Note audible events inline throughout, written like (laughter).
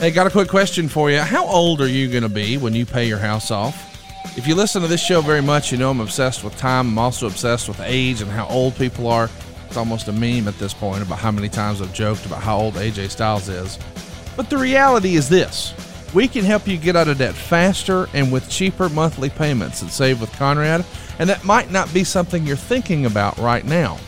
Hey, got a quick question for you. How old are you going to be when you pay your house off? If you listen to this show very much, you know I'm obsessed with time. I'm also obsessed with age and how old people are. It's almost a meme at this point about how many times I've joked about how old AJ Styles is. But the reality is this we can help you get out of debt faster and with cheaper monthly payments at Save with Conrad, and that might not be something you're thinking about right now.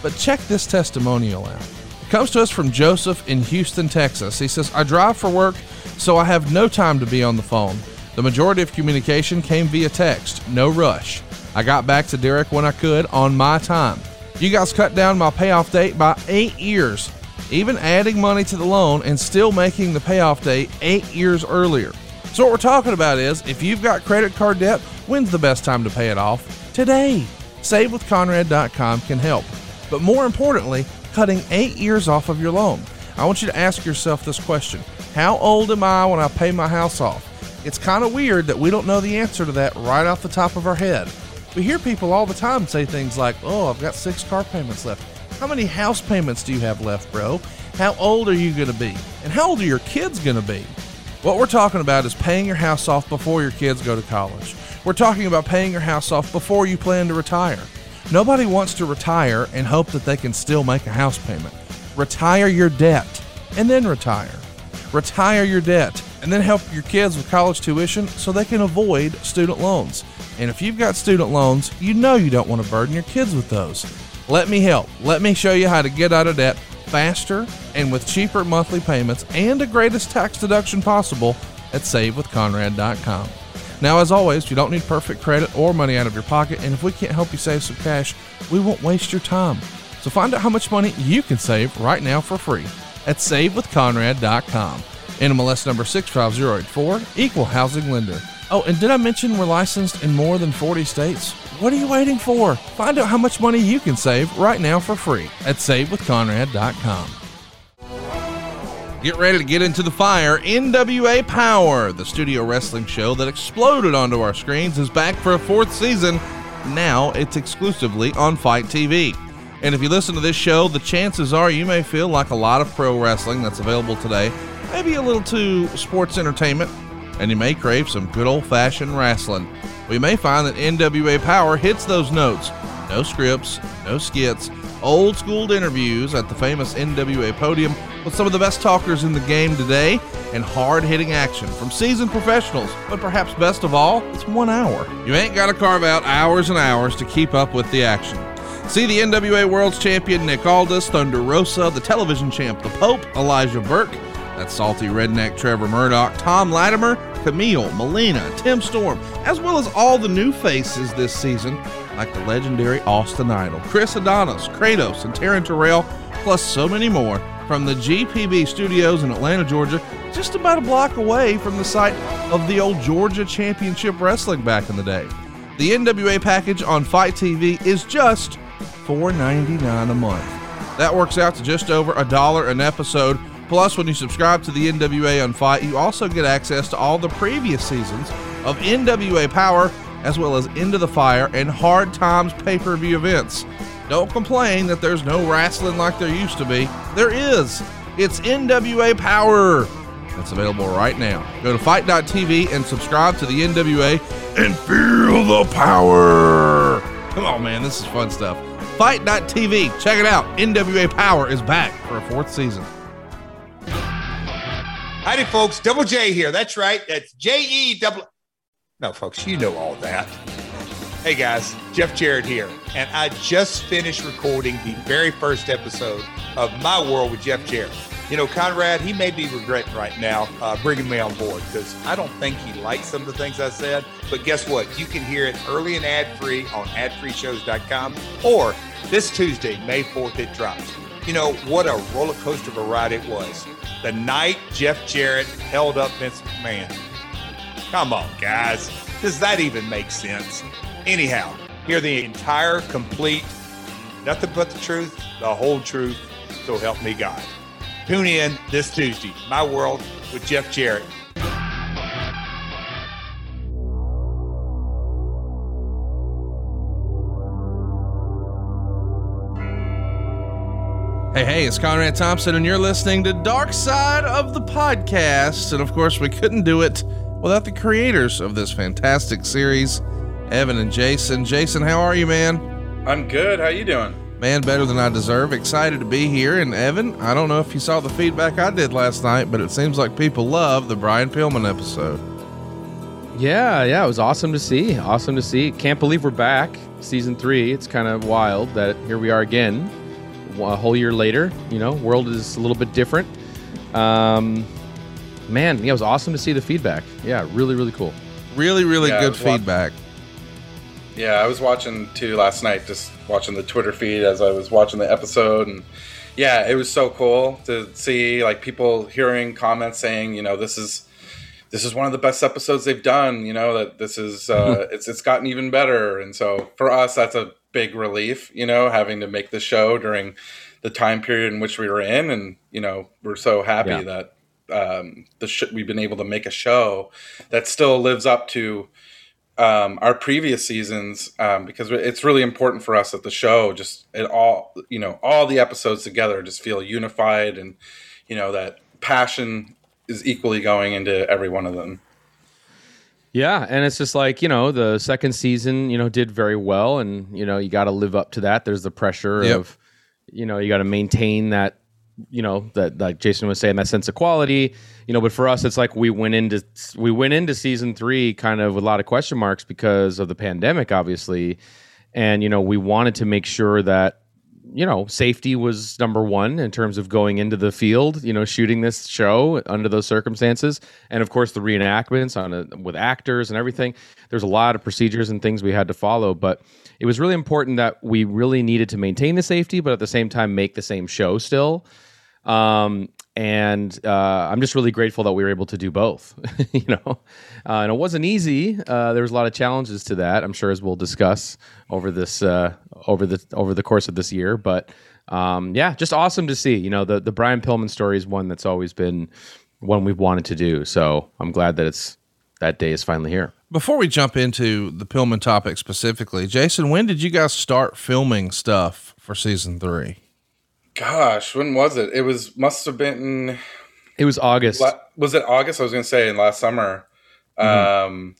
But check this testimonial out. Comes to us from Joseph in Houston, Texas. He says, I drive for work, so I have no time to be on the phone. The majority of communication came via text, no rush. I got back to Derek when I could on my time. You guys cut down my payoff date by eight years, even adding money to the loan and still making the payoff date eight years earlier. So, what we're talking about is if you've got credit card debt, when's the best time to pay it off? Today. SaveWithConrad.com can help. But more importantly, cutting eight years off of your loan. I want you to ask yourself this question How old am I when I pay my house off? It's kind of weird that we don't know the answer to that right off the top of our head. We hear people all the time say things like, Oh, I've got six car payments left. How many house payments do you have left, bro? How old are you going to be? And how old are your kids going to be? What we're talking about is paying your house off before your kids go to college. We're talking about paying your house off before you plan to retire. Nobody wants to retire and hope that they can still make a house payment. Retire your debt and then retire. Retire your debt and then help your kids with college tuition so they can avoid student loans. And if you've got student loans, you know you don't want to burden your kids with those. Let me help. Let me show you how to get out of debt faster and with cheaper monthly payments and the greatest tax deduction possible at savewithconrad.com. Now, as always, you don't need perfect credit or money out of your pocket, and if we can't help you save some cash, we won't waste your time. So find out how much money you can save right now for free at savewithconrad.com. NMLS number 65084, equal housing lender. Oh, and did I mention we're licensed in more than 40 states? What are you waiting for? Find out how much money you can save right now for free at savewithconrad.com. Get ready to get into the fire. NWA Power, the studio wrestling show that exploded onto our screens, is back for a fourth season. Now it's exclusively on Fight TV. And if you listen to this show, the chances are you may feel like a lot of pro wrestling that's available today, maybe a little too sports entertainment, and you may crave some good old fashioned wrestling. We may find that NWA Power hits those notes. No scripts, no skits, old school interviews at the famous NWA podium with some of the best talkers in the game today, and hard hitting action from seasoned professionals. But perhaps best of all, it's one hour. You ain't got to carve out hours and hours to keep up with the action. See the NWA World's Champion Nick Aldis, Thunder Rosa, the television champ The Pope, Elijah Burke, that salty redneck Trevor Murdoch, Tom Latimer, Camille, Melina, Tim Storm, as well as all the new faces this season, like the legendary Austin Idol, Chris Adonis, Kratos, and Taryn Terrell, plus so many more from the GPB studios in Atlanta, Georgia, just about a block away from the site of the old Georgia Championship Wrestling back in the day. The NWA package on Fight TV is just $4.99 a month. That works out to just over a dollar an episode. Plus, when you subscribe to the NWA on Fight, you also get access to all the previous seasons of NWA Power, as well as Into the Fire and Hard Times pay per view events. Don't complain that there's no wrestling like there used to be. There is. It's NWA Power. That's available right now. Go to fight.tv and subscribe to the NWA and feel the power. Come on, man. This is fun stuff. Fight.tv. Check it out. NWA Power is back for a fourth season. Howdy, folks. Double J here. That's right. That's J E double. No, folks, you know all that. Hey, guys. Jeff Jarrett here. And I just finished recording the very first episode of My World with Jeff Jarrett. You know, Conrad, he may be regretting right now uh, bringing me on board because I don't think he liked some of the things I said. But guess what? You can hear it early and ad free on adfreeshows.com or this Tuesday, May 4th, it drops. You know, what a roller coaster of a ride it was. The night Jeff Jarrett held up Vince McMahon. Come on, guys. Does that even make sense? Anyhow, hear the entire, complete, nothing but the truth, the whole truth. So help me God. Tune in this Tuesday, My World with Jeff Jarrett. Hey, hey, it's Conrad Thompson, and you're listening to Dark Side of the Podcast. And of course, we couldn't do it without the creators of this fantastic series, Evan and Jason. Jason, how are you, man? I'm good. How you doing? Man, better than I deserve. Excited to be here. And Evan, I don't know if you saw the feedback I did last night, but it seems like people love the Brian Pillman episode. Yeah, yeah, it was awesome to see. Awesome to see. Can't believe we're back. Season three. It's kind of wild that here we are again a whole year later. You know, world is a little bit different. Um, man, yeah, it was awesome to see the feedback. Yeah, really, really cool. Really, really yeah, good feedback. Watching, yeah, I was watching too last night, just watching the Twitter feed as I was watching the episode, and yeah, it was so cool to see like people hearing comments saying, you know, this is this is one of the best episodes they've done. You know that this is uh, (laughs) it's it's gotten even better, and so for us, that's a big relief, you know, having to make the show during the time period in which we were in, and you know, we're so happy yeah. that um, the sh- we've been able to make a show that still lives up to um, our previous seasons um, because it's really important for us that the show just it all you know all the episodes together just feel unified and you know that passion is equally going into every one of them. Yeah, and it's just like you know the second season, you know, did very well, and you know you got to live up to that. There's the pressure yep. of, you know, you got to maintain that, you know, that like Jason was saying, that sense of quality, you know. But for us, it's like we went into we went into season three kind of with a lot of question marks because of the pandemic, obviously, and you know we wanted to make sure that you know, safety was number one in terms of going into the field, you know, shooting this show under those circumstances, and of course the reenactments on a, with actors and everything. There's a lot of procedures and things we had to follow, but it was really important that we really needed to maintain the safety, but at the same time make the same show still. Um, and uh, I'm just really grateful that we were able to do both. (laughs) you know, uh, and it wasn't easy. Uh, there was a lot of challenges to that. I'm sure as we'll discuss over this uh, over the over the course of this year. But um, yeah, just awesome to see. You know, the the Brian Pillman story is one that's always been one we've wanted to do. So I'm glad that it's that day is finally here. Before we jump into the Pillman topic specifically, Jason, when did you guys start filming stuff for season three? Gosh, when was it? It was must have been. It was August. Was it August? I was going to say in last summer. Mm-hmm. Um,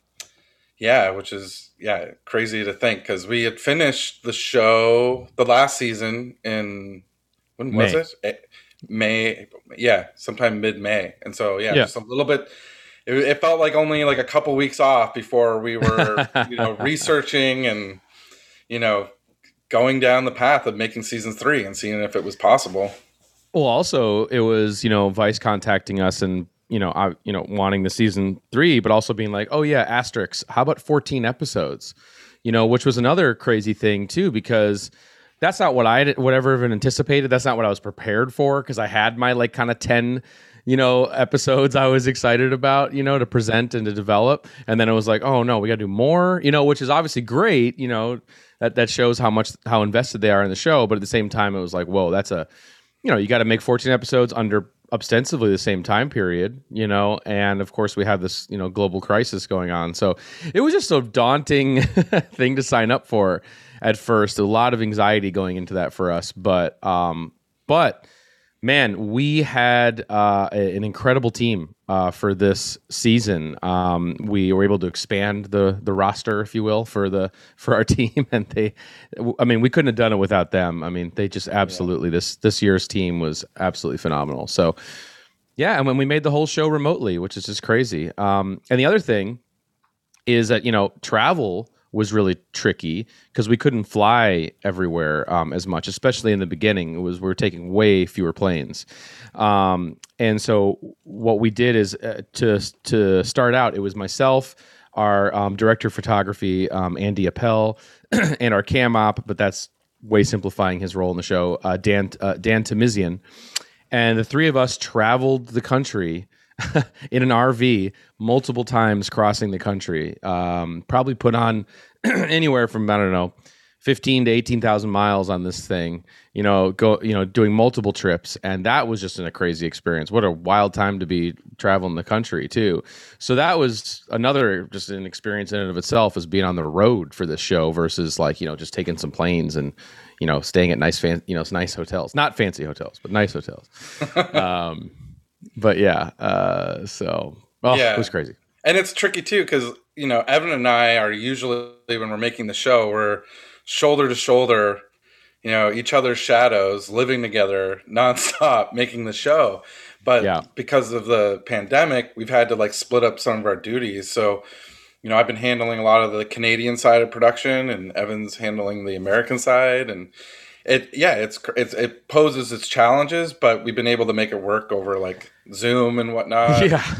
yeah, which is yeah crazy to think because we had finished the show the last season in when was May. it? May. Yeah, sometime mid May, and so yeah, yeah, just a little bit. It, it felt like only like a couple weeks off before we were (laughs) you know researching and you know going down the path of making season three and seeing if it was possible. Well, also it was you know Vice contacting us and you know I you know wanting the season three, but also being like, oh yeah, asterisks. How about fourteen episodes? You know, which was another crazy thing too because that's not what I whatever even anticipated. That's not what I was prepared for because I had my like kind of ten you know episodes I was excited about you know to present and to develop, and then it was like, oh no, we got to do more. You know, which is obviously great. You know that that shows how much how invested they are in the show. But at the same time, it was like, whoa, that's a you know you got to make 14 episodes under ostensibly the same time period, you know, and of course we have this, you know, global crisis going on. So it was just a daunting (laughs) thing to sign up for at first. A lot of anxiety going into that for us, but um but man, we had uh, an incredible team uh, for this season. Um, we were able to expand the the roster, if you will, for the for our (laughs) team, and they, I mean, we couldn't have done it without them. I mean, they just absolutely yeah. this this year's team was absolutely phenomenal. So, yeah, and when we made the whole show remotely, which is just crazy. Um, and the other thing is that you know travel was really tricky because we couldn't fly everywhere um, as much, especially in the beginning. It was we were taking way fewer planes, um, and so what we did is uh, to to start out, it was myself, our um, director of photography, um, Andy Appel, (clears throat) and our cam op, but that's way simplifying his role in the show, uh, Dan uh, Dan Tamizian, and the three of us traveled the country (laughs) in an RV multiple times crossing the country. Um, probably put on (clears throat) anywhere from I don't know, fifteen to eighteen thousand miles on this thing. You know, go you know doing multiple trips, and that was just a crazy experience. What a wild time to be traveling the country too. So that was another just an experience in and of itself as being on the road for this show versus like you know just taking some planes and you know, staying at nice fan, you know, nice hotels, not fancy hotels, but nice hotels. (laughs) um, but yeah, uh, so oh, Yeah. it was crazy. and it's tricky too because you know Evan and I are usually when we're making the show we're shoulder to shoulder, you know, each other's shadows, living together nonstop, (laughs) making the show. But Yeah. because of the pandemic, we've had to like split up some of our duties. So, you know, I've been handling a lot of the Canadian side of production, and Evan's handling the American side, and it yeah, it's it's it poses its challenges, but we've been able to make it work over like Zoom and whatnot (laughs) yeah,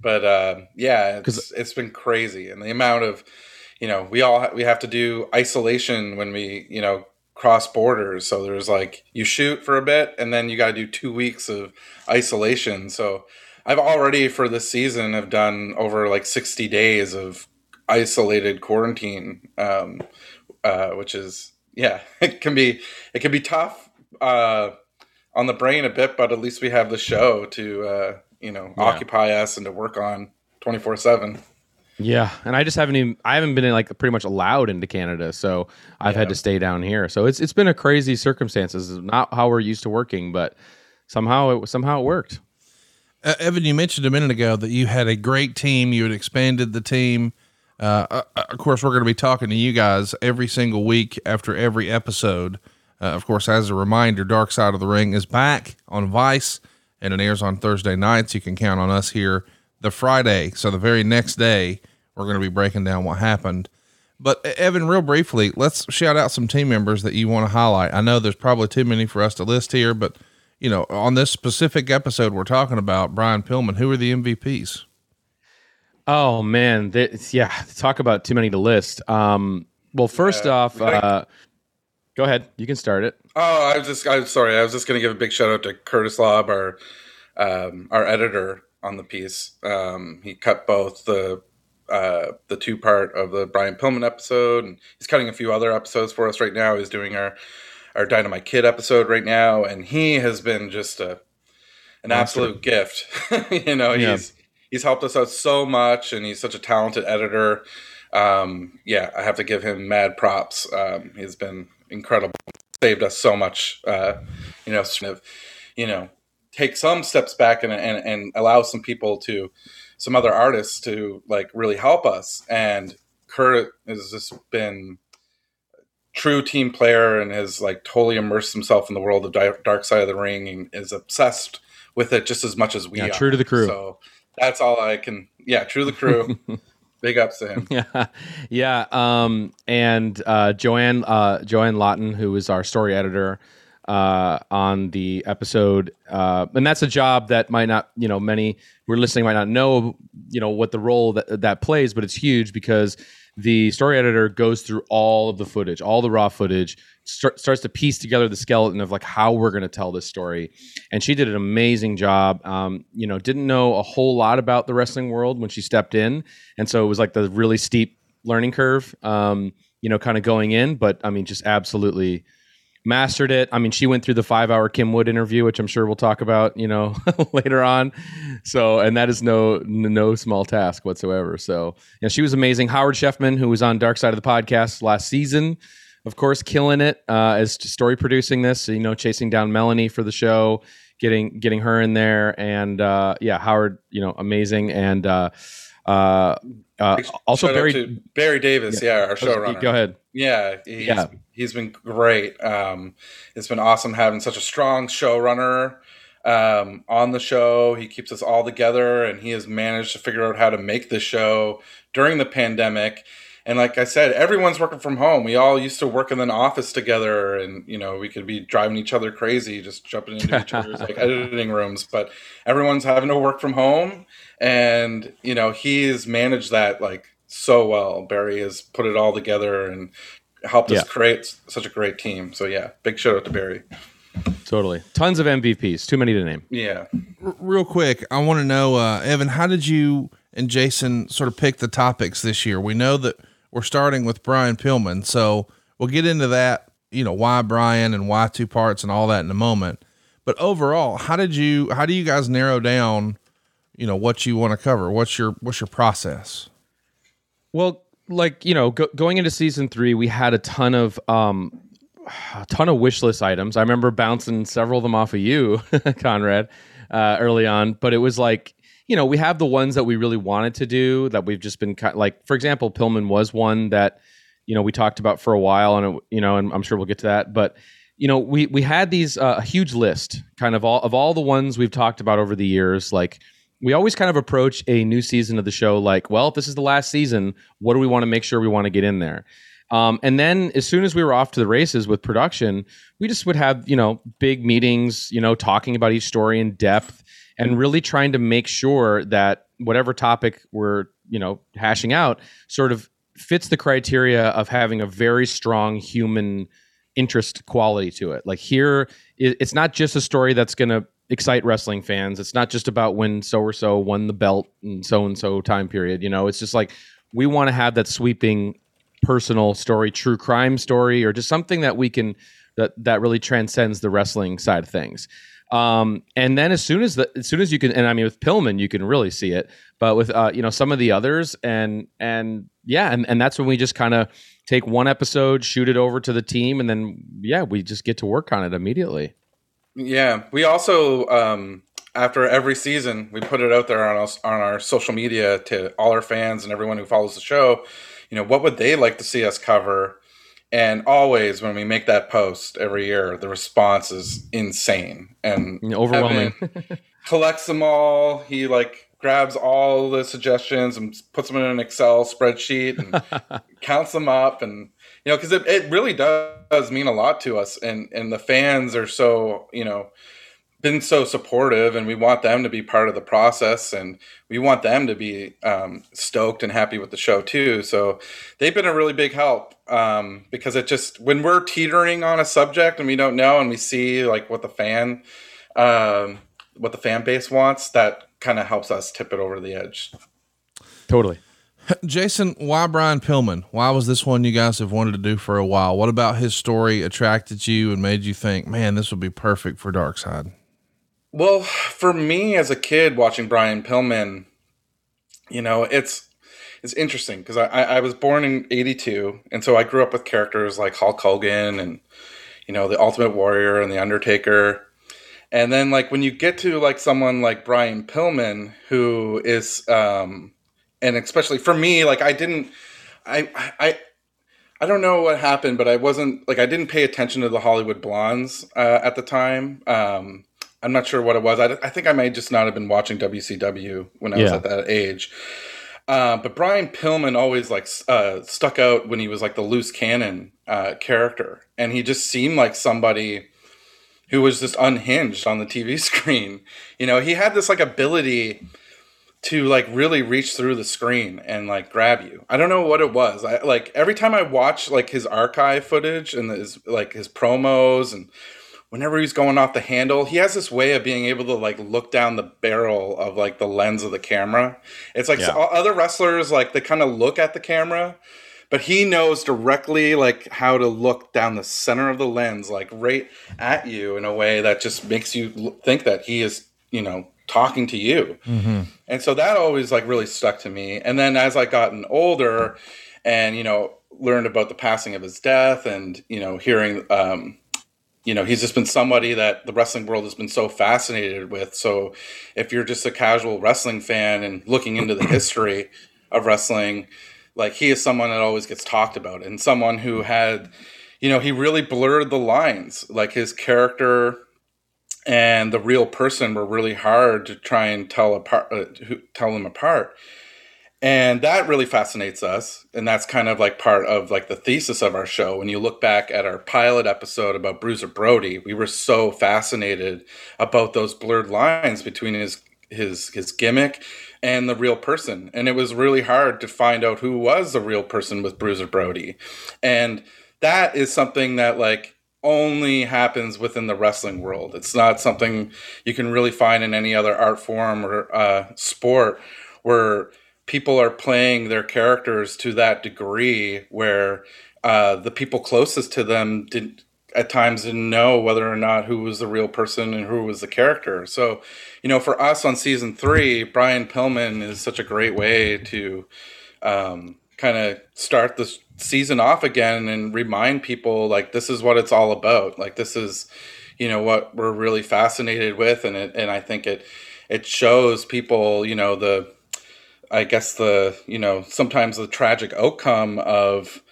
but uh, yeah, it's, it's been crazy, and the amount of, you know, we all ha- we have to do isolation when we you know cross borders. So there's like you shoot for a bit, and then you got to do two weeks of isolation. So I've already for this season have done over like 60 days of isolated quarantine, um, uh, which is yeah, (laughs) it can be it can be tough uh, on the brain a bit, but at least we have the show to uh, you know Yeah. occupy us and to work on 24 seven. yeah. And I just haven't even I haven't been like pretty much allowed into Canada, so I've had to stay down here. So it's it's been a crazy circumstances. It's not how we're used to working, but somehow it somehow it worked. Uh, Evan, you mentioned a minute ago that you had a great team. You had expanded the team. Uh, uh, of course, we're going to be talking to you guys every single week after every episode. Uh, of course, as a reminder, Dark Side of the Ring is back on Vice and it airs on Thursday nights. You can count on us here the Friday. So the very next day, we're going to be breaking down what happened. But Evan, real briefly, let's shout out some team members that you want to highlight. I know there's probably too many for us to list here, but you know, on this specific episode we're talking about Brian Pillman, who are the MVPs? Oh man, this, yeah. Talk about too many to list. Um, well, first Yeah, off, we gotta- uh, go ahead. You can start it. Oh, I was just I'm sorry. I was just going to give a big shout out to Curtis Lobb, our um, our editor on the piece. Um, he cut both the uh, the two part of the Brian Pillman episode, and he's cutting a few other episodes for us right now. He's doing our our Dynamite Kid episode right now, and he has been just a an Monster. absolute gift. (laughs) you know, Yeah. he's he's helped us out so much, and he's such a talented editor. Um, yeah, I have to give him mad props. Um, he's been incredible, saved us so much. Uh, you know, sort of, you know, take some steps back and, and and allow some people to, some other artists to like really help us. And Kurt has just been true team player and has like totally immersed himself in the world of Dark Side of the Ring and is obsessed with it just as much as we Yeah, are. true to the crew. So that's all I can. Yeah, true the crew. (laughs) Big ups to him. (laughs) yeah, yeah. Um, and uh, Joanne, uh, Joanne Lawton, who is our story editor uh, on the episode, uh, and that's a job that might not, you know, many who are listening might not know, you know, what the role that that plays, but it's huge because the story editor goes through all of the footage, all the raw footage, start, starts to piece together the skeleton of like how we're going to tell this story. And she did an amazing job. Um, you know, didn't know a whole lot about the wrestling world when she stepped in, and so it was like the really steep learning curve. Um, you know, kind of going in, but I mean, just absolutely mastered it. I mean, she went through the five hour Kim Wood interview, which I'm sure we'll talk about, you know, (laughs) later on. So, and that is no no small task whatsoever. So, yeah, she was amazing. Howard Sheffman, who was on Dark Side of the Podcast last season, of course, killing it uh, as story producing this. You know, chasing down Melanie for the show, getting getting her in there, and uh, yeah, Howard, you know, amazing, and uh, uh, uh, also Barry. Barry Davis, yeah, our showrunner. Go ahead. Yeah, he's, Yeah. he's been great. Um, it's been awesome having such a strong showrunner um, on the show. He keeps us all together, and he has managed to figure out how to make the show during the pandemic. And like I said, everyone's working from home. We all used to work in an office together, and you know we could be driving each other crazy, just jumping into each other's like (laughs) editing rooms. But everyone's having to work from home, and you know he's managed that like so well. Barry has put it all together and helped Yeah. us create such a great team. So yeah, big shout out to Barry. Totally. Tons of MVPs. Too many to name. Yeah. R- real quick, I want to know, uh, Evan, how did you and Jason sort of pick the topics this year? We know that we're starting with Brian Pillman, so we'll get into that. You know why Brian and why two parts and all that in a moment. But overall, how did you? How do you guys narrow down? You know what you want to cover. What's your What's your process? Well, like you know, go, going into season three, we had a ton of um, a ton of wish list items. I remember bouncing several of them off of you, (laughs) Conrad, uh, early on. But it was like, you know, we have the ones that we really wanted to do that we've just been kind like, for example, Pillman was one that, you know, we talked about for a while, and it, you know, and I'm sure we'll get to that. But you know, we we had these uh, a huge list, kind of all of all the ones we've talked about over the years, like we always kind of approach a new season of the show like, well, if this is the last season, what do we want to make sure we want to get in there? Um, and then as soon as we were off to the races with production, we just would have, you know, big meetings, you know, talking about each story in depth and really trying to make sure that whatever topic we're, you know, hashing out sort of fits the criteria of having a very strong human interest quality to it. Like here, it's not just a story that's going to excite wrestling fans. It's not just about when so or so won the belt and so and so time period. You know, it's just like we want to have that sweeping personal story, true crime story, or just something that we can that that really transcends the wrestling side of things. Um, and then as soon as the as soon as you can, and I mean with Pillman, you can really see it, but with uh, you know some of the others, and and yeah, and and that's when we just kind of take one episode, shoot it over to the team, and then yeah, we just get to work on it immediately. Yeah, we also um, after every season we put it out there on us on our social media to all our fans and everyone who follows the show. You know, what would they like to see us cover? And always when we make that post every year, the response is insane. And overwhelming. (laughs) collects them all. He like grabs all the suggestions and puts them in an Excel spreadsheet and (laughs) counts them up. And you know because it, it really does mean a lot to us. And and the fans are so you know been so supportive and we want them to be part of the process and we want them to be um, stoked and happy with the show too. So they've been a really big help um, because it just when we're teetering on a subject and we don't know and we see like what the fan um, what the fan base wants that kind of helps us tip it over the edge totally (laughs) Jason, why Brian Pillman? Why was this one you guys have wanted to do for a while? What about his story attracted you and made you think, man, this would be perfect for Dark Side? Well, for me as a kid watching Brian Pillman, you know, it's it's interesting because I, I was born in '82, and so I grew up with characters like Hulk Hogan and you know the Ultimate Warrior and the Undertaker. And then like when you get to like someone like Brian Pillman, who is um, and especially for me, like I didn't, I, I, I don't know what happened, but I wasn't like I didn't pay attention to the Hollywood Blondes uh, at the time. Um, I'm not sure what it was. I, I, think I may just not have been watching WCW when I yeah. was at that age. Uh, but Brian Pillman always like uh, stuck out when he was like the loose cannon uh, character, and he just seemed like somebody who was just unhinged on the TV (laughs) screen. You know, he had this like ability to like really reach through the screen and like grab you. I don't know what it was. I like every time I watch like his archive footage and his like his promos and whenever he's going off the handle, he has this way of being able to like look down the barrel of like the lens of the camera. It's like yeah. so, other wrestlers like they kind of look at the camera, but he knows directly like how to look down the center of the lens like right at you in a way that just makes you think that he is, you know, talking to you. Mm-hmm. And so that always like really stuck to me. And then as I gotten older and, you know, learned about the passing of his death and, you know, hearing, um, you know, he's just been somebody that the wrestling world has been so fascinated with. So if you're just a casual wrestling fan and looking into the (clears throat) history of wrestling, like he is someone that always gets talked about and someone who had, you know, he really blurred the lines. Like his character and the real person were really hard to try and tell apart, uh, tell them apart. And that really fascinates us, and that's kind of like part of like the thesis of our show. When you look back at our pilot episode about Bruiser Brody, we were so fascinated about those blurred lines between his his his gimmick and the real person, and it was really hard to find out who was the real person with Bruiser Brody, and that is something that like only happens within the wrestling world. It's not something you can really find in any other art form or uh, sport where people are playing their characters to that degree where uh, the people closest to them didn't at times didn't know whether or not who was the real person and who was the character. So, you know, for us on season three, Brian Pillman is such a great way to um, kind of start the season off again and remind people like this is what it's all about. Like this is, you know, what we're really fascinated with, and it, and I think it it shows people, you know, the I guess the you know sometimes the tragic outcome of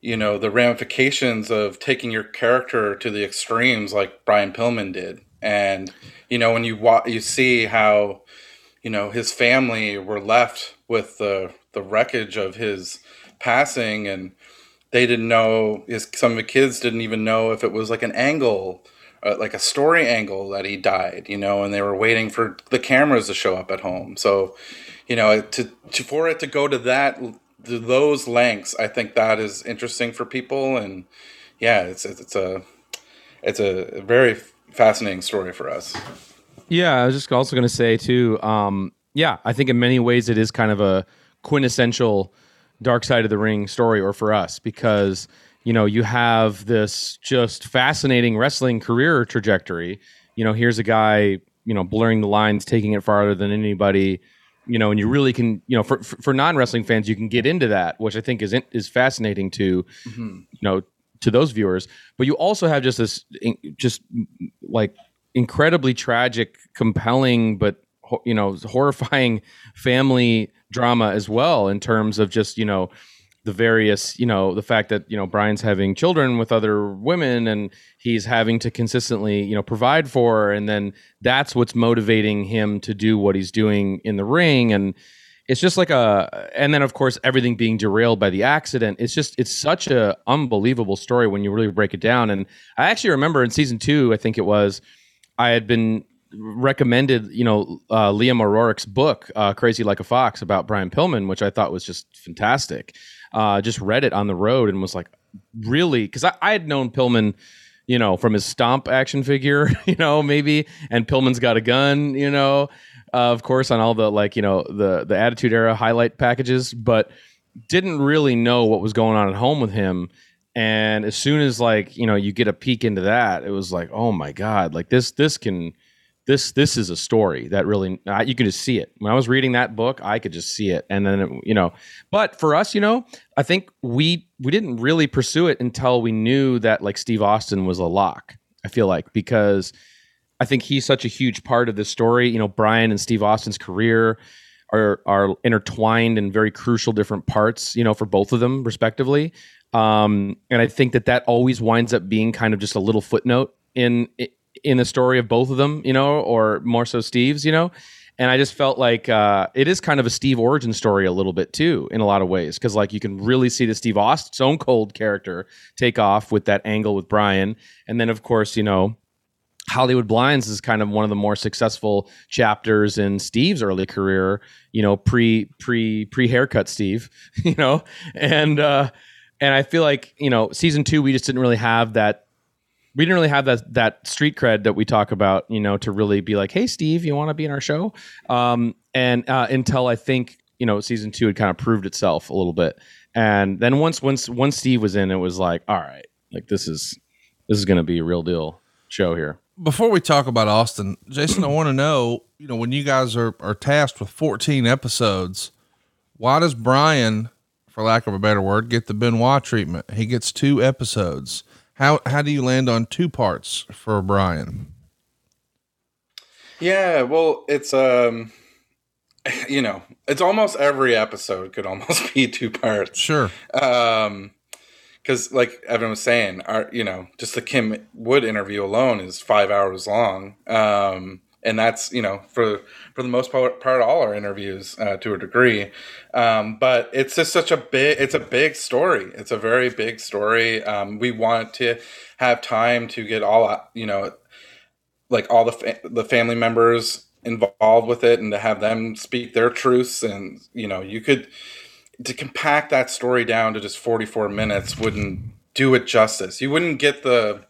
you know the ramifications of taking your character to the extremes like Brian Pillman did. And you know when you wa- you see how you know his family were left with the the wreckage of his passing and they didn't know his some of the kids didn't even know if it was like an angle uh, like a story angle that he died you know and they were waiting for the cameras to show up at home. So you know to, to for it to go to that to those lengths i think that is interesting for people. And yeah it's it's a it's a very fascinating story for us. Yeah i was just also going to say too um yeah i think in many ways it is kind of a quintessential dark side of the ring story or for us because you know you have this just fascinating wrestling career trajectory. You know here's a guy you know blurring the lines taking it farther than anybody you know, and you really can, you know, for for, non wrestling fans, you can get into that, which I think is is fascinating to, mm-hmm. you know, to those viewers. But you also have just this, just like incredibly tragic, compelling, but you know, horrifying (laughs) family drama as well in terms of just you know the various, you know, the fact that, you know, Brian's having children with other women and he's having to consistently, you know, provide for. And then that's what's motivating him to do what he's doing in the ring. And it's just like a, and then of course, everything being derailed by the accident. It's just, it's such a unbelievable story when you really break it down. And I actually remember in season two, I think it was, I had been recommended, you know, uh, Liam O'Rourke's book, uh, Crazy Like a Fox about Brian Pillman, which I thought was just fantastic uh, just read it on the road and was like, really? Because I, I had known Pillman, you know, from his stomp action figure, (laughs) you know, maybe, and Pillman's got a gun, you know, uh, of course, on all the like, you know, the the Attitude Era highlight packages, but didn't really know what was going on at home with him. And as soon as like you know you get a peek into that, it was like, oh my god, like this this can this this is a story that really you can just see it. When I was reading that book, I could just see it, and then it, you know. But for us, you know, I think we we didn't really pursue it until we knew that like Steve Austin was a lock. I feel like because I think he's such a huge part of this story. You know, Brian and Steve Austin's career are are intertwined in very crucial different parts. You know, for both of them respectively. Um, and I think that that always winds up being kind of just a little footnote in in the story of both of them, you know, or more so Steve's, you know. And I just felt like uh, it is kind of a Steve origin story a little bit too, in a lot of ways, because like you can really see the Steve Austin Stone Cold character take off with that angle with Brian, and then of course you know Hollywood Blondes is kind of one of the more successful chapters in Steve's early career, you know, pre pre pre haircut Steve, (laughs) you know, and uh, and I feel like you know season two we just didn't really have that we didn't really have that that street cred that we talk about, you know, to really be like, "Hey, Steve, you want to be in our show?" Um, and uh, until I think you know season two had kind of proved itself a little bit, and then once once once Steve was in, it was like, "All right, like this is this is going to be a real deal show here." Before we talk about Austin, Jason, I want to know, you know, when you guys are are tasked with 14 episodes, why does Brian, for lack of a better word, get the Benoit treatment? He gets two episodes how how do you land on two parts for Brian? Yeah, well, it's um (laughs) you know, it's almost every episode could almost (laughs) be two parts. Sure. Um because like Evan was saying, our you know, just the Kim Wood interview alone is five hours long. Um and that's you know for for the most part, all our interviews uh, to a degree. Um, but it's just such a big it's a big story. It's a very big story. Um, we want to have time to get all you know like all the fa- the family members involved with it and to have them speak their truths. And you know you could to compact that story down to just 44 minutes wouldn't do it justice. You wouldn't get the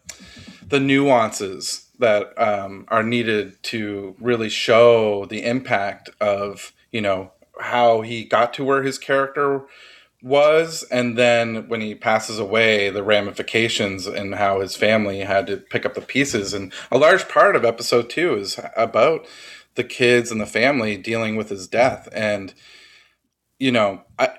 the nuances that um, are needed to really show the impact of you know how he got to where his character was and then when he passes away the ramifications and how his family had to pick up the pieces. And a large part of episode 2 is about the kids and the family dealing with his death. And you know I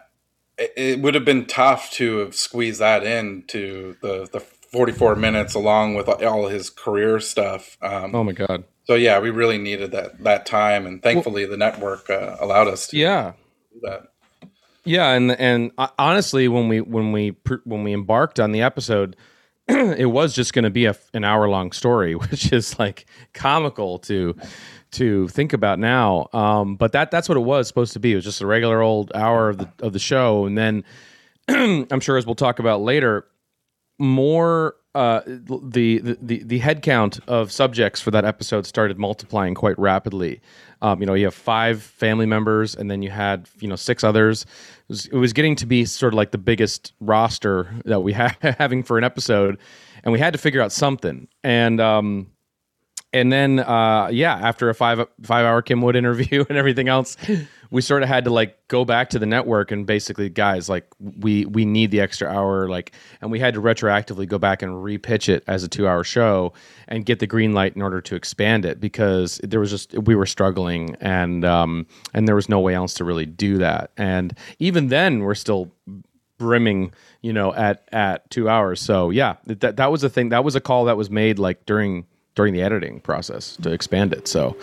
it, would have been tough to have squeezed that in to the the 44 minutes along with all his career stuff. Um, oh my god! So yeah, we really needed that that time, and thankfully well, the network uh, allowed us to. Yeah. Do that. Yeah, and and uh, honestly, when we when we when we embarked on the episode, (clears throat) it was just going to be a, an hour long story, (laughs) which is like comical to to think about now. Um, but that that's what it was supposed to be. It was just a regular old hour of the of the show, and then (clears throat) I'm sure as we'll talk about later, more uh, the, the the head of subjects for that episode started multiplying quite rapidly. Um, you know, you have five family members, and then you had you know six others. It was, it was getting to be sort of like the biggest roster that we (laughs) had having for an episode, and we had to figure out something. And um, and then uh, yeah, after a five five hour Kim Wood interview (laughs) and everything else, we sort of had to like go back to the network and basically, guys, like we we need the extra hour, like, and we had to retroactively go back and repitch it as a two hour show and get the green light in order to expand it because there was just we were struggling and um and there was no way else to really do that, and even then we're still brimming you know at at two hours so yeah that that was a thing that was a call that was made like during during the editing process to expand it. So,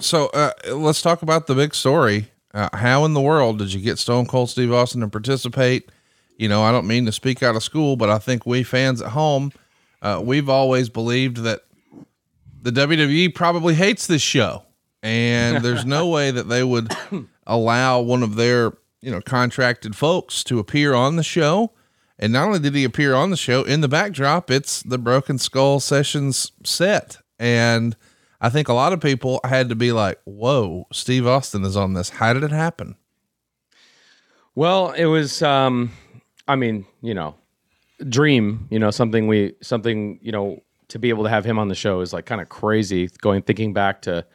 so uh, let's talk about the big story. Uh, how in the world did you get Stone Cold Steve Austin to participate? You know, I don't mean to speak out of school, but I think we fans at home, uh, we've always believed that the WWE probably hates this show, and (laughs) there's no way that they would allow one of their you know contracted folks to appear on the show and not only did he appear on the show, in the backdrop, it's the Broken Skull Sessions set. And I think a lot of people had to be like, whoa, Steve Austin is on this. How did it happen? Well, it was, um, I mean, you know, dream, you know, something we, something, you know, to be able to have him on the show is like kind of crazy going, thinking back to,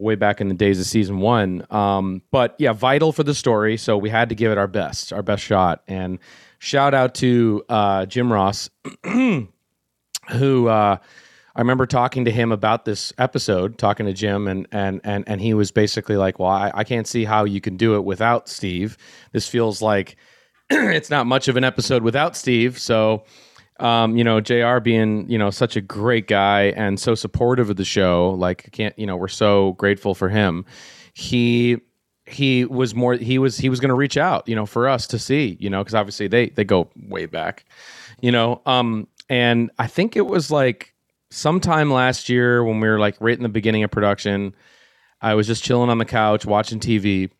way back in the days of season one. Um, but yeah, vital for the story. So we had to give it our best, our best shot. And shout out to uh, Jim Ross, (clears throat) who uh, I remember talking to him about this episode, talking to Jim, and and and and he was basically like, "Well, I, I can't see how you can do it without Steve. This feels like (clears throat) it's not much of an episode without Steve." So. Um, you know, JR being, you know, such a great guy and so supportive of the show, like can't, you know, we're so grateful for him. He he was more he was he was going to reach out you know for us to see you know because obviously they they go way back you know um and i think it was like sometime last year when we were like right in the beginning of production i was just chilling on the couch watching tv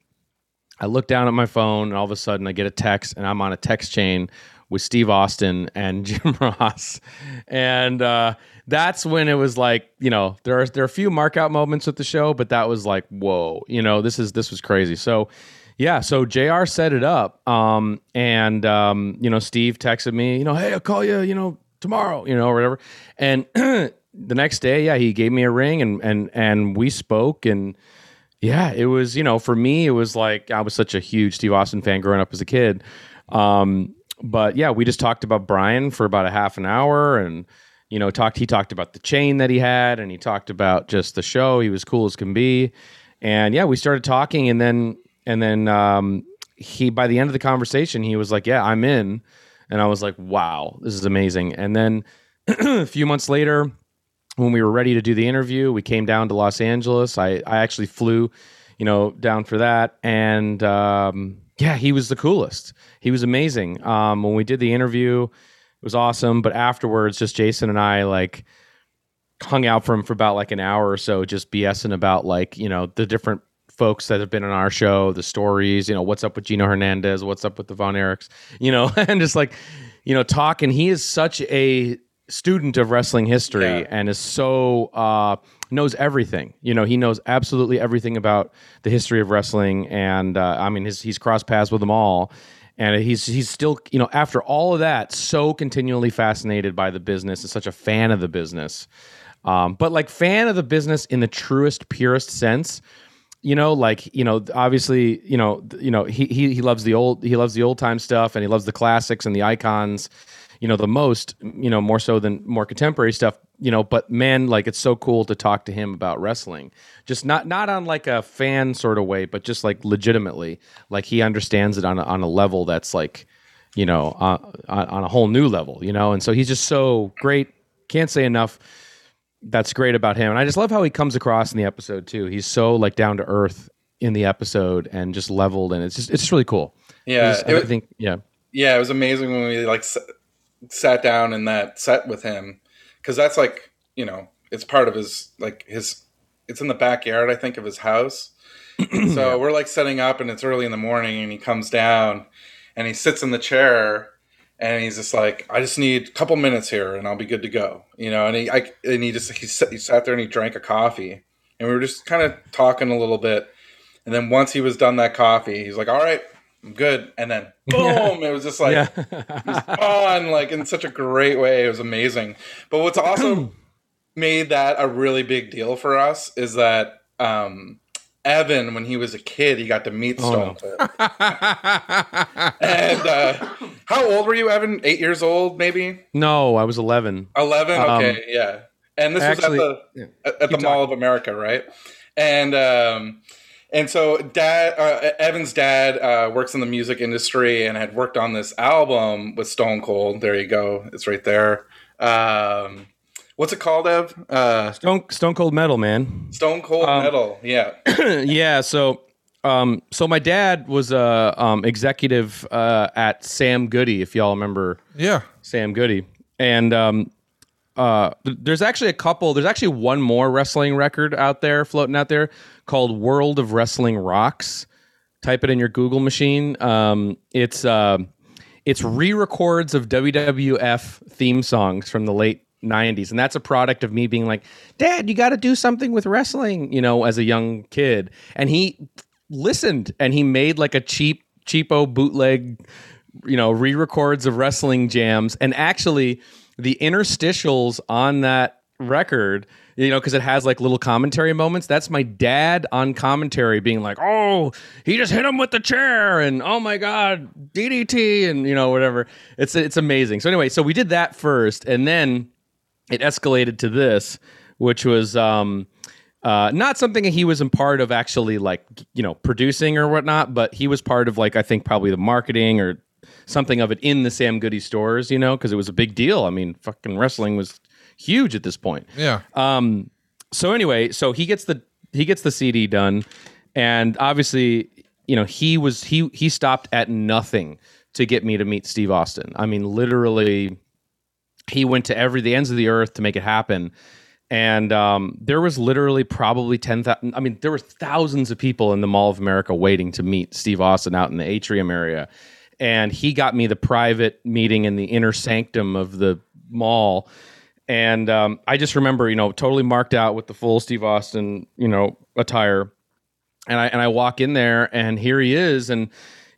i look down at my phone and all of a sudden i get a text and i'm on a text chain with Steve Austin and (laughs) Jim Ross. And uh, that's when it was like, you know, there are there are a few mark out moments with the show, but that was like, whoa, you know, this is this was crazy. So yeah, so JR set it up. Um, and um, you know, Steve texted me, you know, hey, I'll call you, you know, tomorrow, you know, or whatever. And (clears throat) the next day, yeah, he gave me a ring and and and we spoke and yeah, it was, you know, for me, it was like I was such a huge Steve Austin fan growing up as a kid. Um, but yeah, we just talked about Brian for about a half an hour and you know, talked he talked about the chain that he had and he talked about just the show. He was cool as can be. And yeah, we started talking and then and then um he by the end of the conversation he was like, "Yeah, I'm in." And I was like, "Wow, this is amazing." And then (clears throat) a few months later when we were ready to do the interview, we came down to Los Angeles. I I actually flew, you know, down for that and um yeah, he was the coolest. He was amazing. Um, when we did the interview, it was awesome. But afterwards, just Jason and I like hung out for him for about like an hour or so, just BSing about like you know the different folks that have been on our show, the stories. You know, what's up with Gino Hernandez? What's up with the Von Erichs? You know, (laughs) and just like you know talking. He is such a student of wrestling history yeah. and is so uh, knows everything. You know, he knows absolutely everything about the history of wrestling, and uh, I mean, his, he's crossed paths with them all. And he's he's still you know after all of that so continually fascinated by the business and such a fan of the business, um, but like fan of the business in the truest purest sense you know like you know obviously you know you know he, he he loves the old he loves the old time stuff and he loves the classics and the icons you know, the most, you know, more so than more contemporary stuff, you know, but man, like it's so cool to talk to him about wrestling. Just not not on like a fan sort of way, but just like legitimately. Like he understands it on a, on a level that's like, you know, uh, on, on a whole new level, you know. And so he's just so great. Can't say enough that's great about him. And I just love how he comes across in the episode too. He's so like down to earth in the episode and just leveled and it's just it's just really cool. Yeah, Just- it I was- think yeah. yeah, it was amazing when we like s- sat down in that set with him because that's like you know it's part of his like his it's in the backyard I think of his house. (clears throat) so we're like setting up and it's early in the morning and he comes down and he sits in the chair and he's just like I just need a couple minutes here and I'll be good to go. You know and he I, and he just he sat, he sat there and he drank a coffee. And we were just kind of talking a little bit. And then once he was done that coffee he's like all right I'm good. And then boom it was just like yeah. on like in such a great way. It was amazing. But what's also (clears throat) made that a really big deal for us is that um, Evan, when he was a kid, he got to meet Oh, Stone (laughs) and uh, how old were you, Evan? Eight years old, maybe no, I was 11. eleven. Um, Okay, yeah. And this actually- was at the at, at the Mall of America, right? And um, and so dad, uh, Evan's dad, uh, works in the music industry and had worked on this album with Stone Cold. There you go, it's right there. Um, what's it called, Ev? Uh, Stone Stone Cold Metal, man. Stone Cold Um, Metal. Yeah. (clears throat) yeah, so um so my dad was a um executive uh at Sam Goody if y'all remember Yeah. Sam Goody. And um, uh, there's actually a couple. There's actually one more wrestling record out there, floating out there, called "World of Wrestling Rocks." Type it in your Google machine. Um, it's uh, it's re-records of WWF theme songs from the late '90s, and that's a product of me being like, "Dad, you got to do something with wrestling," you know, as a young kid. And he listened, and he made like a cheap, cheapo bootleg you know re-records of wrestling jams. And actually the interstitials on that record you know because it has like little commentary moments that's my dad on commentary being like oh he just hit him with the chair and oh my god ddt and you know whatever. It's it's amazing. So anyway so we did that first and then it escalated to this, which was um, uh, not something that he was in part of actually like you know producing or whatnot, but he was part of like I think probably the marketing or something of it in the Sam Goody stores, you know, because it was a big deal. I mean, fucking wrestling was huge at this point. Yeah. Um, so anyway, so he gets the he gets the CD done, and obviously, you know, he was he he stopped at nothing to get me to meet Steve Austin. I mean, literally, he went to every the ends of the earth to make it happen. And um, there was literally probably ten thousand. I mean, there were thousands of people in the Mall of America waiting to meet Steve Austin out in the atrium area, and he got me the private meeting in the inner sanctum of the mall. And um, I just remember, you know, totally marked out with the full Steve Austin, you know, attire. And I and I walk in there, and here he is, and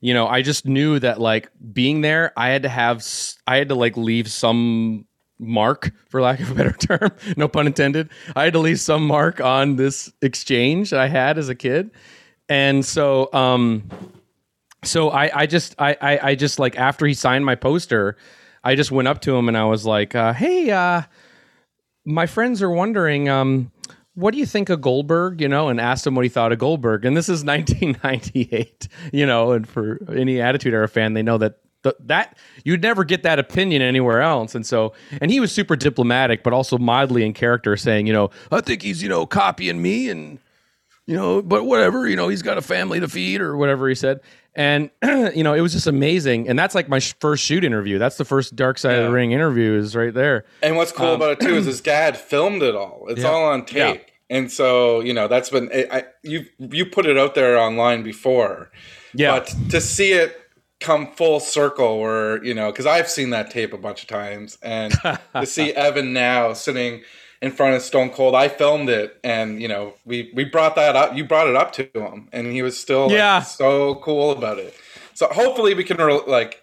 you know, I just knew that like being there, I had to have, I had to like leave some mark, for lack of a better term, (laughs) no pun intended. I had to leave some mark on this exchange that I had as a kid, and so, um, so I, I just, I, I, I just like after he signed my poster, I just went up to him and I was like, uh, "Hey, uh, my friends are wondering, um, what do you think of Goldberg? You know, and asked him what he thought of Goldberg. And this is (laughs) 1998, you know, and for any Attitude Era fan, they know that th- that you'd never get that opinion anywhere else. And so, and he was super diplomatic, but also mildly in character, saying, you know, I think he's, you know, copying me and you know, but whatever, you know, he's got a family to feed or whatever he said. And, (clears throat) you know, it was just amazing. And that's like my sh- first shoot interview. That's the first Dark Side of the Ring interview is right there. And what's cool um, about it too is his (clears throat) dad filmed it all. It's Yeah. all on tape. And so, you know, that's been I, I you you put it out there online before. Yeah. But to see it come full circle where, you know, cuz I've seen that tape a bunch of times and (laughs) to see Evan now sitting in front of Stone Cold, I filmed it and, you know, we we brought that up. You brought it up to him and he was still like, Yeah. so cool about it. So hopefully we can re- like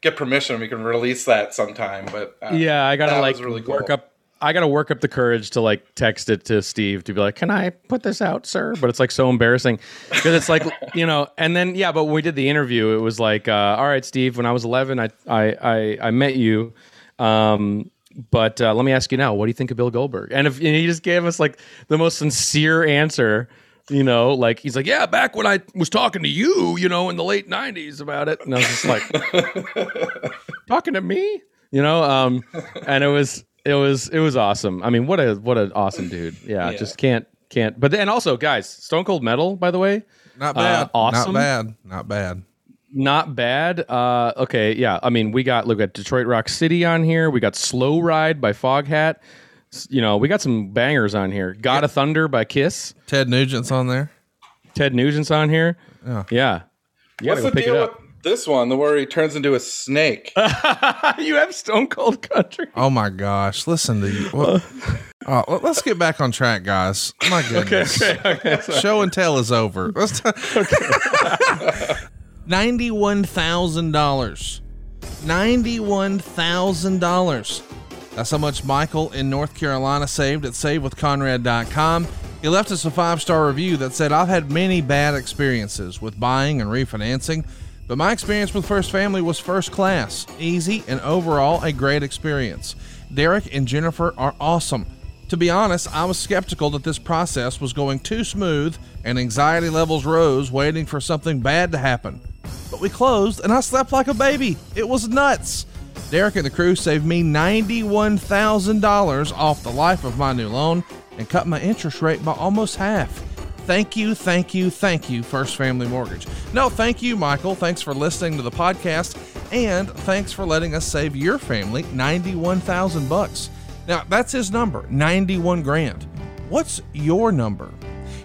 get permission. We can release that sometime. But uh, yeah, I gotta like really cool. work up I gotta work up the courage to like text it to Steve to be like, "Can I put this out, sir?" But it's like so embarrassing because it's like (laughs) you know. And then yeah, but when we did the interview, it was like, uh, "All right, Steve, when I was 11, I I I, I met you." Um, but uh, let me ask you now, what do you think of Bill Goldberg? And if and he just gave us like the most sincere answer, you know, like he's like, yeah, back when I was talking to you, you know, in the late '90s about it, and I was just like, (laughs) talking to me, you know, um, and it was it was it was awesome. I mean, what a what an awesome dude. Yeah, Yeah. just can't can't. But then also, guys, Stone Cold Metal, by the way, Not Uh, bad. awesome. Not bad. Not bad. not bad. Uh, okay, yeah. I mean, we got look at Detroit Rock City on here. We got Slow Ride by Foghat. You know, we got some bangers on here. God of Thunder by Kiss. Ted Nugent's on there. Ted Nugent's on here. Yeah. Yeah. You What's gotta go the pick it deal up. with this one, the where he turns into a snake? (laughs) you have Stone Cold Country. Oh my gosh! Listen to you. Well, (laughs) uh, oh, let- let's get back on track, guys. Oh my goodness. Okay. Show and tell is over. Let's t- (laughs) Ninety-one thousand dollars. Ninety-one thousand dollars. That's how much Michael in North Carolina saved at SaveWithConrad.com. He left us a five-star review that said, "I've had many bad experiences with buying and refinancing, but my experience with First Family was first class, easy, and overall a great experience. Derek and Jennifer are awesome." To be honest, I was skeptical that this process was going too smooth and anxiety levels rose waiting for something bad to happen. But we closed and I slept like a baby. It was nuts. Derek and the crew saved me $91,000 off the life of my new loan and cut my interest rate by almost half. Thank you, thank you, thank you, First Family Mortgage. No, thank you, Michael. Thanks for listening to the podcast, and thanks for letting us save your family ninety-one thousand bucks. Now that's his number, ninety-one grand. What's your number?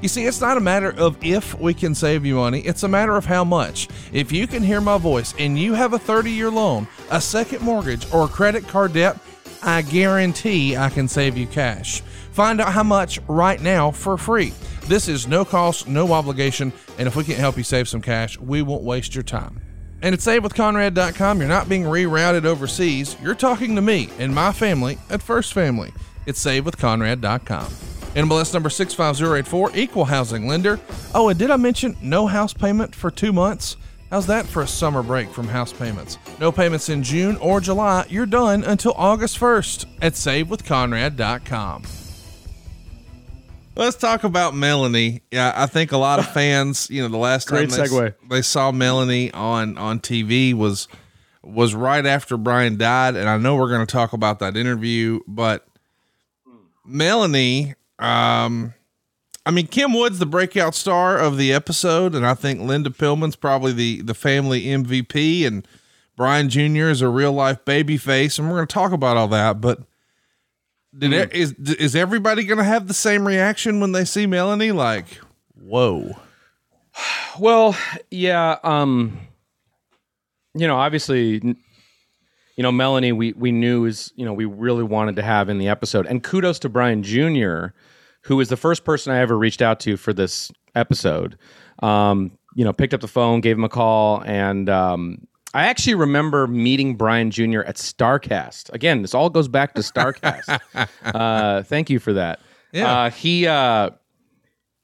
You see, it's not a matter of if we can save you money, it's a matter of how much. If you can hear my voice and you have a 30 year loan, a second mortgage, or credit card debt, I guarantee I can save you cash. Find out how much right now for free. This is no cost, no obligation, and if we can't help you save some cash, we won't waste your time. And at SaveWithConrad.com, you're not being rerouted overseas. You're talking to me and my family at First Family. It's SaveWithConrad.com. NMLS number 65084, equal housing lender. Oh, and did I mention no house payment for two months? How's that for a summer break from house payments? No payments in June or July. You're done until August 1st at SaveWithConrad.com. Let's talk about Melanie. Yeah, I think a lot of (laughs) fans, you know, the last time Great they, segue. they saw Melanie on on TV was was right after Brian died, and I know we're going to talk about that interview, but Melanie, um, I mean, Kim Wood's the breakout star of the episode, and I think Linda Pillman's probably the the family MVP, and Brian Jr. is a real life baby face, and we're going to talk about all that. But did it, is is everybody going to have the same reaction when they see Melanie? Like, whoa, Well, yeah. Um, you know, obviously, you know, Melanie, we we knew is you know we really wanted to have in the episode, and kudos to Brian Jr., who was the first person I ever reached out to for this episode. Um, you know, picked up the phone, gave him a call, and um, I actually remember meeting Brian Jr. at Starcast. Again, this all goes back to Starcast. (laughs) uh, thank you for that. Yeah. Uh, he. Uh,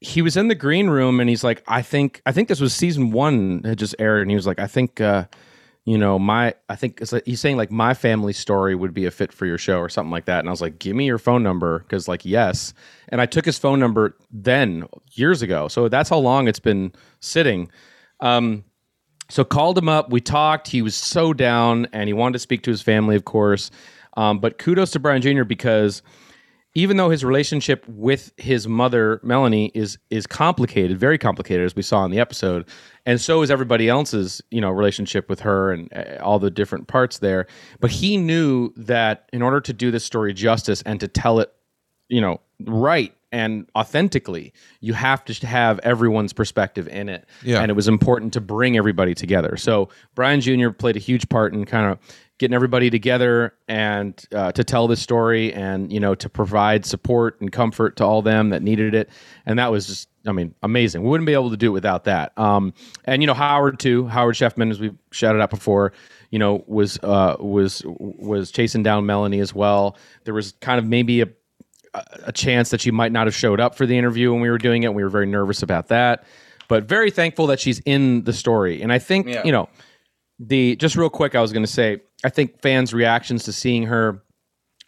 he was in the green room and he's like, I think I think this was season one had just aired, and he was like, I think uh, you know, my I think it's like, he's saying like my family story would be a fit for your show or something like that. And I was like, give me your phone number because like yes. And I took his phone number then years ago. So that's how long it's been sitting. Um, so called him up. We talked. He was so down, and he wanted to speak to his family, of course. Um, but kudos to Brian Jr. because even though his relationship with his mother Melanie is is complicated, very complicated, as we saw in the episode, and so is everybody else's, you know, relationship with her and uh, all the different parts there. But he knew that in order to do this story justice and to tell it, you know, right and authentically, you have to have everyone's perspective in it. Yeah. And it was important to bring everybody together. So Brian Jr. played a huge part in kind of getting everybody together and uh, to tell this story and you know to provide support and comfort to all them that needed it and that was just i mean amazing we wouldn't be able to do it without that um, and you know howard too howard sheffman as we shouted out before you know, was uh, was was chasing down Melanie as well. There was kind of maybe a a chance that she might not have showed up for the interview when we were doing it. And we were very nervous about that, but very thankful that she's in the story. And I think Yeah. you know the just real quick, I was going to say, I think fans' reactions to seeing her,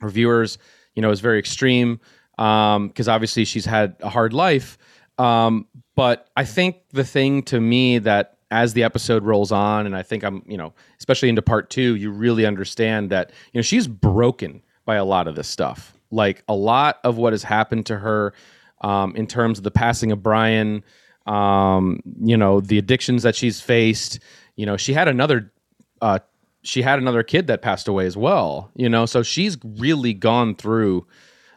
reviewers, you know, is very extreme because obviously she's had a hard life. Um, but I think the thing to me that as the episode rolls on, and I think I'm, you know, especially into part two, you really understand that you know she's broken by a lot of this stuff. Like a lot of what has happened to her um, in terms of the passing of Brian, um, you know, the addictions that she's faced. You know, she had another uh, she had another kid that passed away as well. You know, so she's really gone through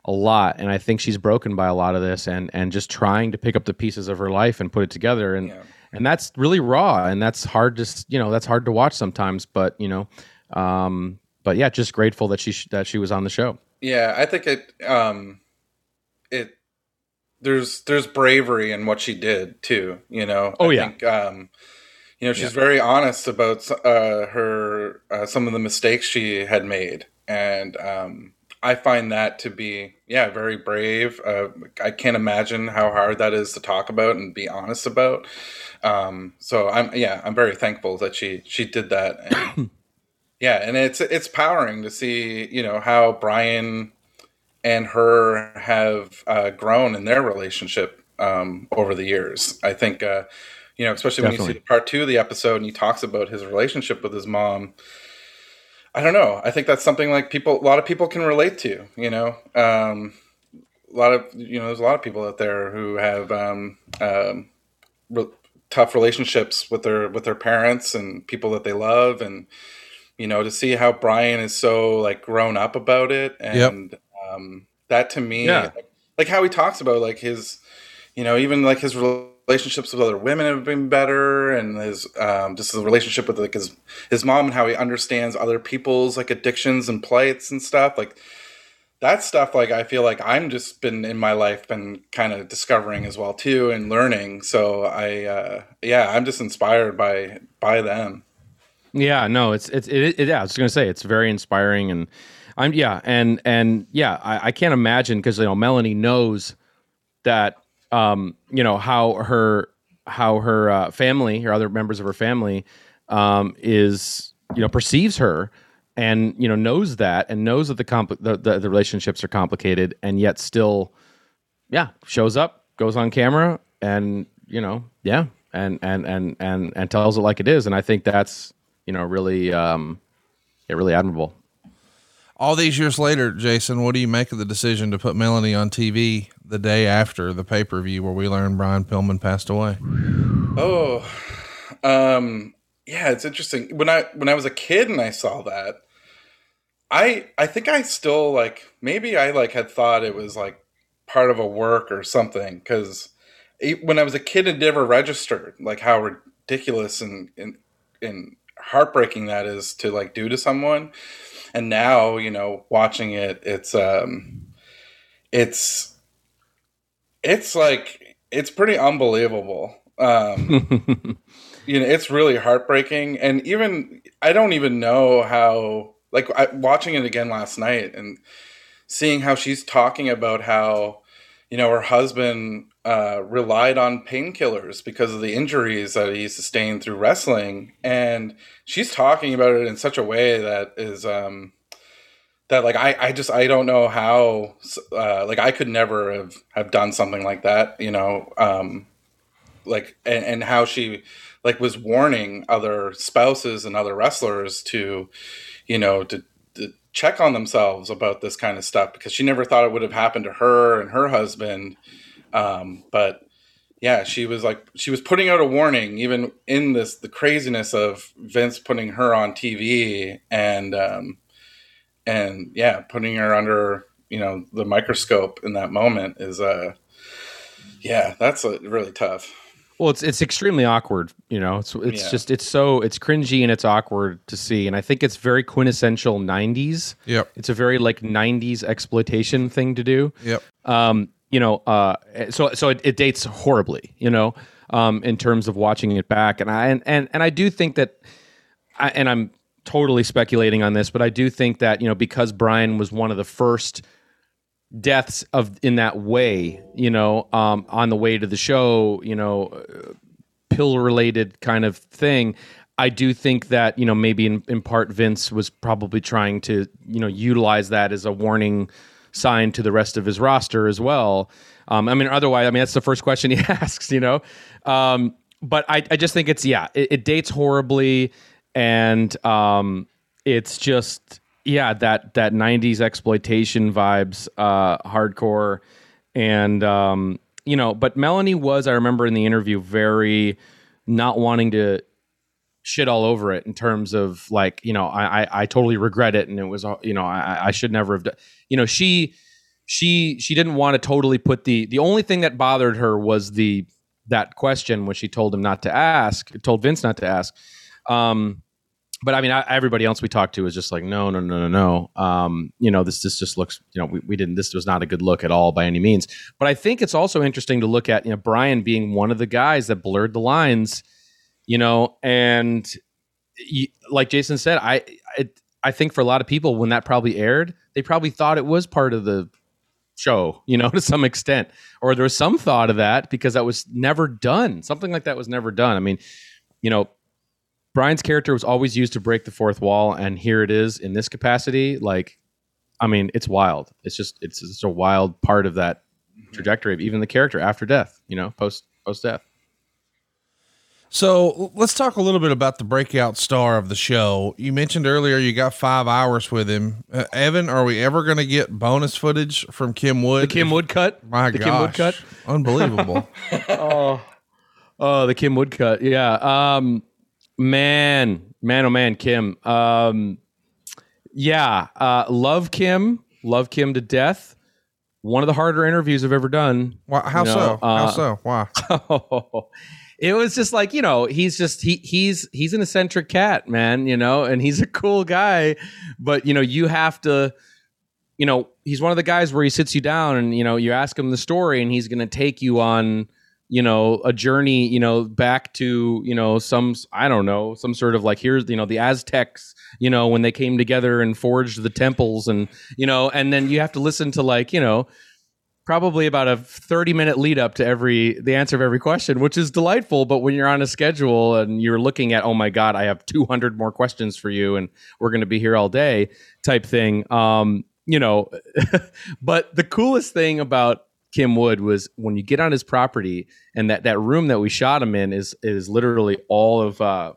a lot, and I think she's broken by a lot of this, and and just trying to pick up the pieces of her life and put it together, and and that's really raw, and that's hard to you know that's hard to watch sometimes, but you know, um, but yeah, just grateful that she sh- that she was on the show. Yeah, I think it um it there's there's bravery in what she did too, you know. Oh, I yeah. think um you know, she's very honest about uh her uh, some of the mistakes she had made and um I find that to be yeah, very brave. Uh, I can't imagine how hard that is to talk about and be honest about. Um so I'm yeah, I'm very thankful that she she did that and (coughs) yeah, and it's it's powering to see you know how Brian and her have uh, grown in their relationship um, over the years. I think uh, you know, especially when you Definitely. see part two of the episode and he talks about his relationship with his mom. I don't know. I think that's something like people, a lot of people can relate to. You know, um, a lot of you know, there's a lot of people out there who have um, um, re- tough relationships with their with their parents and people that they love and you know to see how brian is so like grown up about it. And um that to me Yeah. like, like how he talks about like his you know even like his relationships with other women have been better and his um just the relationship with like his his mom and how he understands other people's like addictions and plights and stuff like that stuff like i feel like i'm just been in my life been kind of discovering as well too and learning. So i uh yeah i'm just inspired by by them Yeah, no, it's it's it, it, yeah. I was gonna say it's very inspiring, and I'm yeah, and and yeah, I, I can't imagine because you know Melanie knows that um you know how her how her uh, family or other members of her family um is you know perceives her and you know knows that and knows that the compl- the, the the relationships are complicated and yet still yeah shows up goes on camera and you know yeah and and and and and tells it like it is and i think that's you know really um yeah really admirable All these years later, Jason, what do you make of the decision to put Melanie on TV the day after the pay per view where we learned Brian Pillman passed away? Oh, um, yeah, it's interesting. When I when I was a kid and I saw that, I I think I still like maybe I like had thought it was like part of a work or something because when I was a kid it never registered like how ridiculous and and and heartbreaking that is to like do to someone. And now you know watching it, it's um, it's it's like it's pretty unbelievable. Um, (laughs) you know, it's really heartbreaking, and even I don't even know how. Like I, watching it again last night and seeing how she's talking about how you know her husband uh, relied on painkillers because of the injuries that he sustained through wrestling, and she's talking about it in such a way that is um, that like I, I just I don't know how uh, like I could never have have done something like that, you know, um, like and, and how she like was warning other spouses and other wrestlers to, you know, to, to check on themselves about this kind of stuff because she never thought it would have happened to her and her husband. Um, but yeah, she was like she was putting out a warning even in this the craziness of Vince putting her on TV and um, and yeah, putting her under you know the microscope in that moment is uh yeah, that's uh really tough. Well, it's it's extremely awkward, you know. It's it's Yeah. just it's so it's cringy and it's awkward to see, and I think it's very quintessential '90s. Yep. It's a very like '90s exploitation thing to do. Yep. Um, you know, uh, so so it, it dates horribly, you know, um, in terms of watching it back, and I and and, and I do think that, I, and I'm totally speculating on this, but I do think that you know because Brian was one of the first deaths of in that way, you know, um, on the way to the show, you know, uh, pill related kind of thing. I do think that you know maybe in, in part Vince was probably trying to you know utilize that as a warning sign to the rest of his roster as well. Um, I mean, otherwise, I mean that's the first question he (laughs) asks, you know. Um, but I, I just think it's yeah, it, it dates horribly, and um, it's just yeah that that '90s exploitation vibes, uh, hardcore, and um, you know. But Melanie was, I remember in the interview, very not wanting to shit all over it in terms of like you know I I, I totally regret it and it was you know I, I should never have done you know she she she didn't want to totally put the the only thing that bothered her was the that question when she told him not to ask told Vince not to ask. Um but I mean I, everybody else we talked to was just like no no no no no. Um you know this this just looks you know we, we didn't this was not a good look at all by any means. But I think it's also interesting to look at you know Brian being one of the guys that blurred the lines you know and like jason said i I, I think for a lot of people when that probably aired they probably thought it was part of the show you know (laughs) to some extent. Or there was some thought of that because that was never done. Something like that was never done. I mean you know brian's character was always used to break the fourth wall and here it is in this capacity. Like i mean it's wild. It's just it's just a wild part of that mm-hmm. trajectory of even the character after death you know post post death so let's talk a little bit about the breakout star of the show. You mentioned earlier you got five hours with him. Uh, Evan, are we ever going to get bonus footage from Kim Wood? The Kim Wood cut? My the gosh. Kim Wood cut? Unbelievable. (laughs) oh, oh, the Kim Wood cut. Yeah. Um, man, man, oh man, Kim. Um, yeah. Uh, love Kim. Love Kim to death. One of the harder interviews I've ever done. Why, how you know, so? How uh, so? Why? (laughs) (laughs) it was just like you know he's just he he's he's an eccentric cat man you know and he's a cool guy but you know you have to you know he's one of the guys where he sits you down and you know you ask him the story and he's going to take you on you know a journey you know back to you know some i don't know some sort of like here's you know the aztecs you know when they came together and forged the temples and you know and then you have to listen to like you know probably about a 30 minute lead up to every the answer of every question which is delightful. But when you're on a schedule and you're looking at oh my god i have 200 more questions for you and we're going to be here all day type thing um you know (laughs) but the coolest thing about kim wood was when you get on his property and that that room that we shot him in is is literally all of uh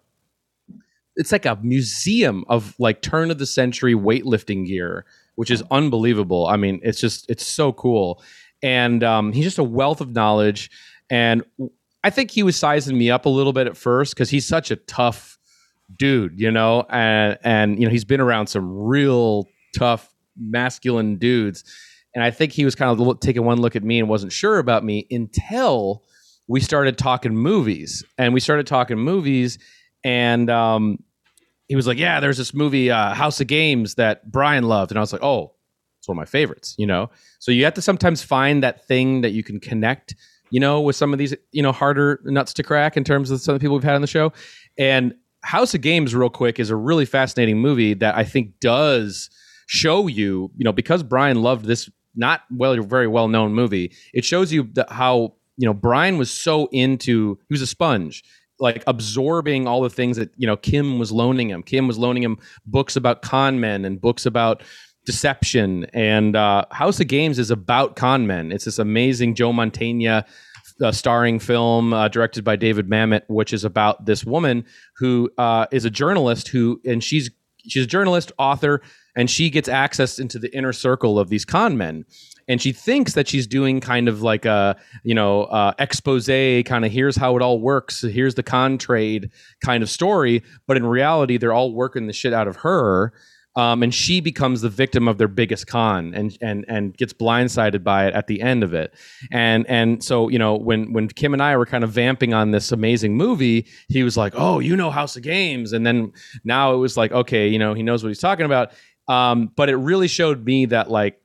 it's like a museum of like turn of the century weightlifting gear which is unbelievable. I mean, it's just it's so cool, and um, he's just a wealth of knowledge. And I think he was sizing me up a little bit at first because he's such a tough dude, you know, and and you know he's been around some real tough masculine dudes, and I think he was kind of taking one look at me and wasn't sure about me until we started talking movies, and we started talking movies, and um, he was like, "Yeah, there's this movie uh, House of Games that Brian loved," and I was like, "Oh, it's one of my favorites." You know, so you have to sometimes find that thing that you can connect, you know, with some of these, you know, harder nuts to crack in terms of some of the people we've had on the show. And House of Games, real quick, is a really fascinating movie that I think does show you, you know, because Brian loved this not well, very well known movie. It shows you how you know Brian was so into he was a sponge like absorbing all the things that you know Kim was loaning him. Kim was loaning him books about con men and books about deception. And uh, House of Games is about con men. It's this amazing Joe Mantegna uh, starring film uh, directed by David Mamet, which is about this woman who uh, is a journalist who, and she's she's a journalist, author, and she gets access into the inner circle of these con men and she thinks that she's doing kind of like a you know uh, expose kind of here's how it all works here's the con trade kind of story but in reality they're all working the shit out of her um, and she becomes the victim of their biggest con and and and gets blindsided by it at the end of it. And and so you know when when kim and i were kind of vamping on this amazing movie he was like oh you know house of games. And then now it was like okay you know he knows what he's talking about. Um, but it really showed me that like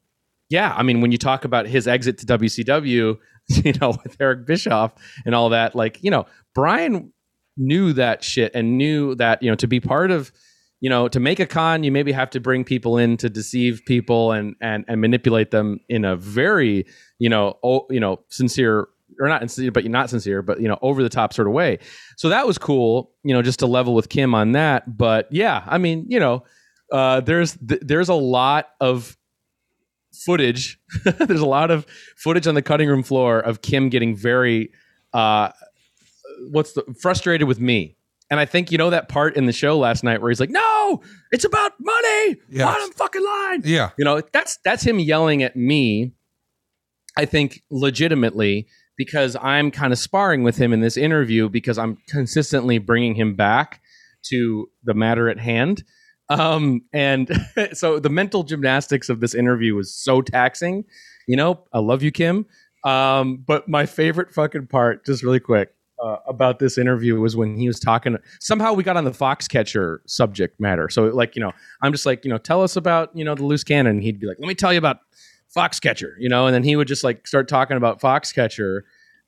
yeah, I mean, when you talk about his exit to WCW, (laughs) you know, with Eric Bischoff and all that, like, you know, Brian knew that shit and knew that, you know, to be part of, you know, to make a con, you maybe have to bring people in to deceive people and and and manipulate them in a very, you know, oh, you know, sincere or not sincere, but you're not sincere, but you know, over the top sort of way. So that was cool, you know, just to level with Kim on that. But yeah, I mean, you know, uh, there's th- there's a lot of footage. (laughs) there's a lot of footage on the cutting room floor of Kim getting very, uh, what's the frustrated with me and I think you know that part in the show last night where he's like, "No, it's about money. Yes. Bottom fucking line." Yeah. You know, that's that's him yelling at me. I think legitimately because I'm kind of sparring with him in this interview because I'm consistently bringing him back to the matter at hand. Um, and (laughs) so the mental gymnastics of this interview was so taxing. You know, I love you, Kim. Um, but my favorite fucking part, just really quick, uh, about this interview was when he was talking. Somehow we got on the Foxcatcher subject matter. So like you know, I'm just like you know, tell us about you know the loose cannon. He'd be like, let me tell you about Foxcatcher. You know, and then he would just like start talking about Foxcatcher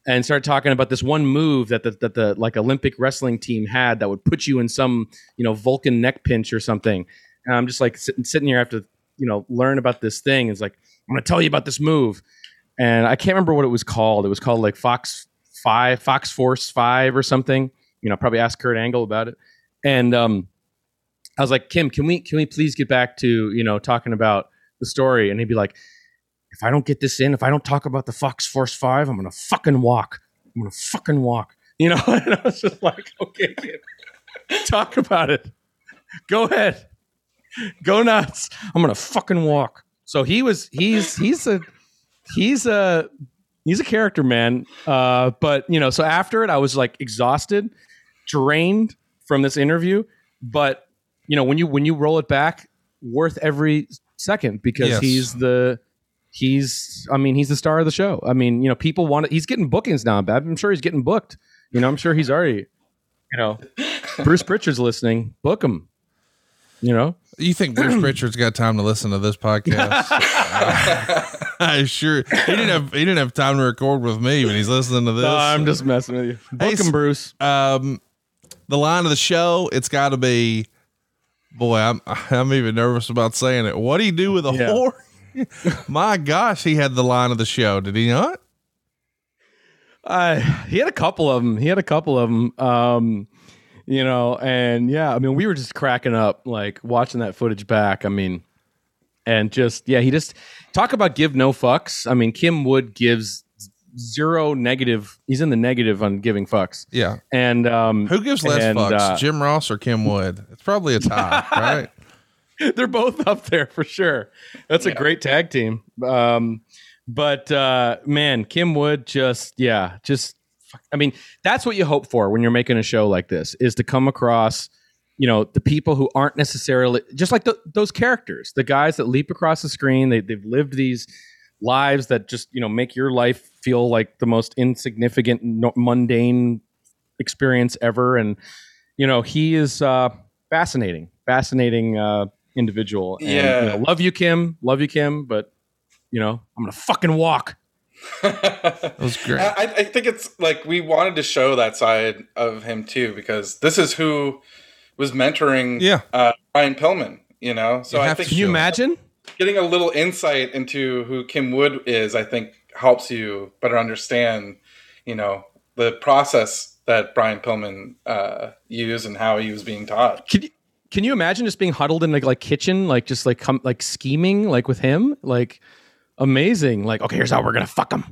and start talking about this one move that the, that the like Olympic wrestling team had that would put you in some you know Vulcan neck pinch or something. And I'm just like sitting sitting here after you know learn about this thing. It's like I'm going to tell you about this move, and I can't remember what it was called. It was called like Fox Five, Fox Force Five or something. You know, probably ask Kurt Angle about it. And um, I was like, Kim, can we can we please get back to you know talking about the story? And he'd be like, if I don't get this in, if I don't talk about the Fox Force Five, I'm gonna fucking walk. I'm gonna fucking walk. You know, (laughs) and I was just like, okay, Kim, talk about it. Go ahead, go nuts. I'm gonna fucking walk. So he was, he's, he's a, he's a, he's a character, man. Uh, but you know, so after it, I was like exhausted, drained from this interview. But you know, when you when you roll it back, worth every second because Yes. he's the he's I mean he's the star of the show. I mean you know people want it. He's getting bookings now. Bab. I'm sure he's getting booked. You know I'm sure he's already you know (laughs) Bruce Pritchard's listening. Book him. You know You think Bruce Pritchard's got time to listen to this podcast? (laughs) (laughs) I sure he didn't have he didn't have time to record with me when he's listening to this. No, I'm just messing with you. Book Hey, him, Bruce. um, the line of the show. It's got to be. Boy, I'm I'm even nervous about saying it. What do you do with a Yeah. whore? (laughs) My gosh, he had the line of the show. Did he not? Uh, he had a couple of them. He had a couple of them. Um, you know, and yeah, I mean, we were just cracking up, like watching that footage back. I mean, and just yeah, he just talk about give no fucks. I mean, Kim Wood gives zero negative. He's in the negative on giving fucks. Yeah. And um, Who gives less and, fucks, uh, Jim Ross or Kim Wood? It's probably a tie, (laughs) right? (laughs) they're both up there for sure. That's a great tag team. Um, but uh, man, Kim Wood just yeah, just I mean, that's what you hope for when you're making a show like this is to come across, you know, the people who aren't necessarily just like the, those characters, the guys that leap across the screen. They, they've lived these lives that just you know make your life feel like the most insignificant, no, mundane experience ever. And you know, he is uh, fascinating, fascinating uh, individual. And, Yeah. you know, love you, Kim. Love you, Kim. But you know, I'm gonna fucking walk. (laughs) That was great. I, I think it's like we wanted to show that side of him too because this is who was mentoring Yeah. uh, Brian Pillman. You know, so You I think Can you imagine? getting a little insight into who Kim Wood is, I think, helps you better understand, you know, the process that Brian Pillman uh, used and how he was being taught. Can you can you imagine just being huddled in like like kitchen, like just like come like scheming like with him, like amazing. Like okay, here's how we're gonna fuck him.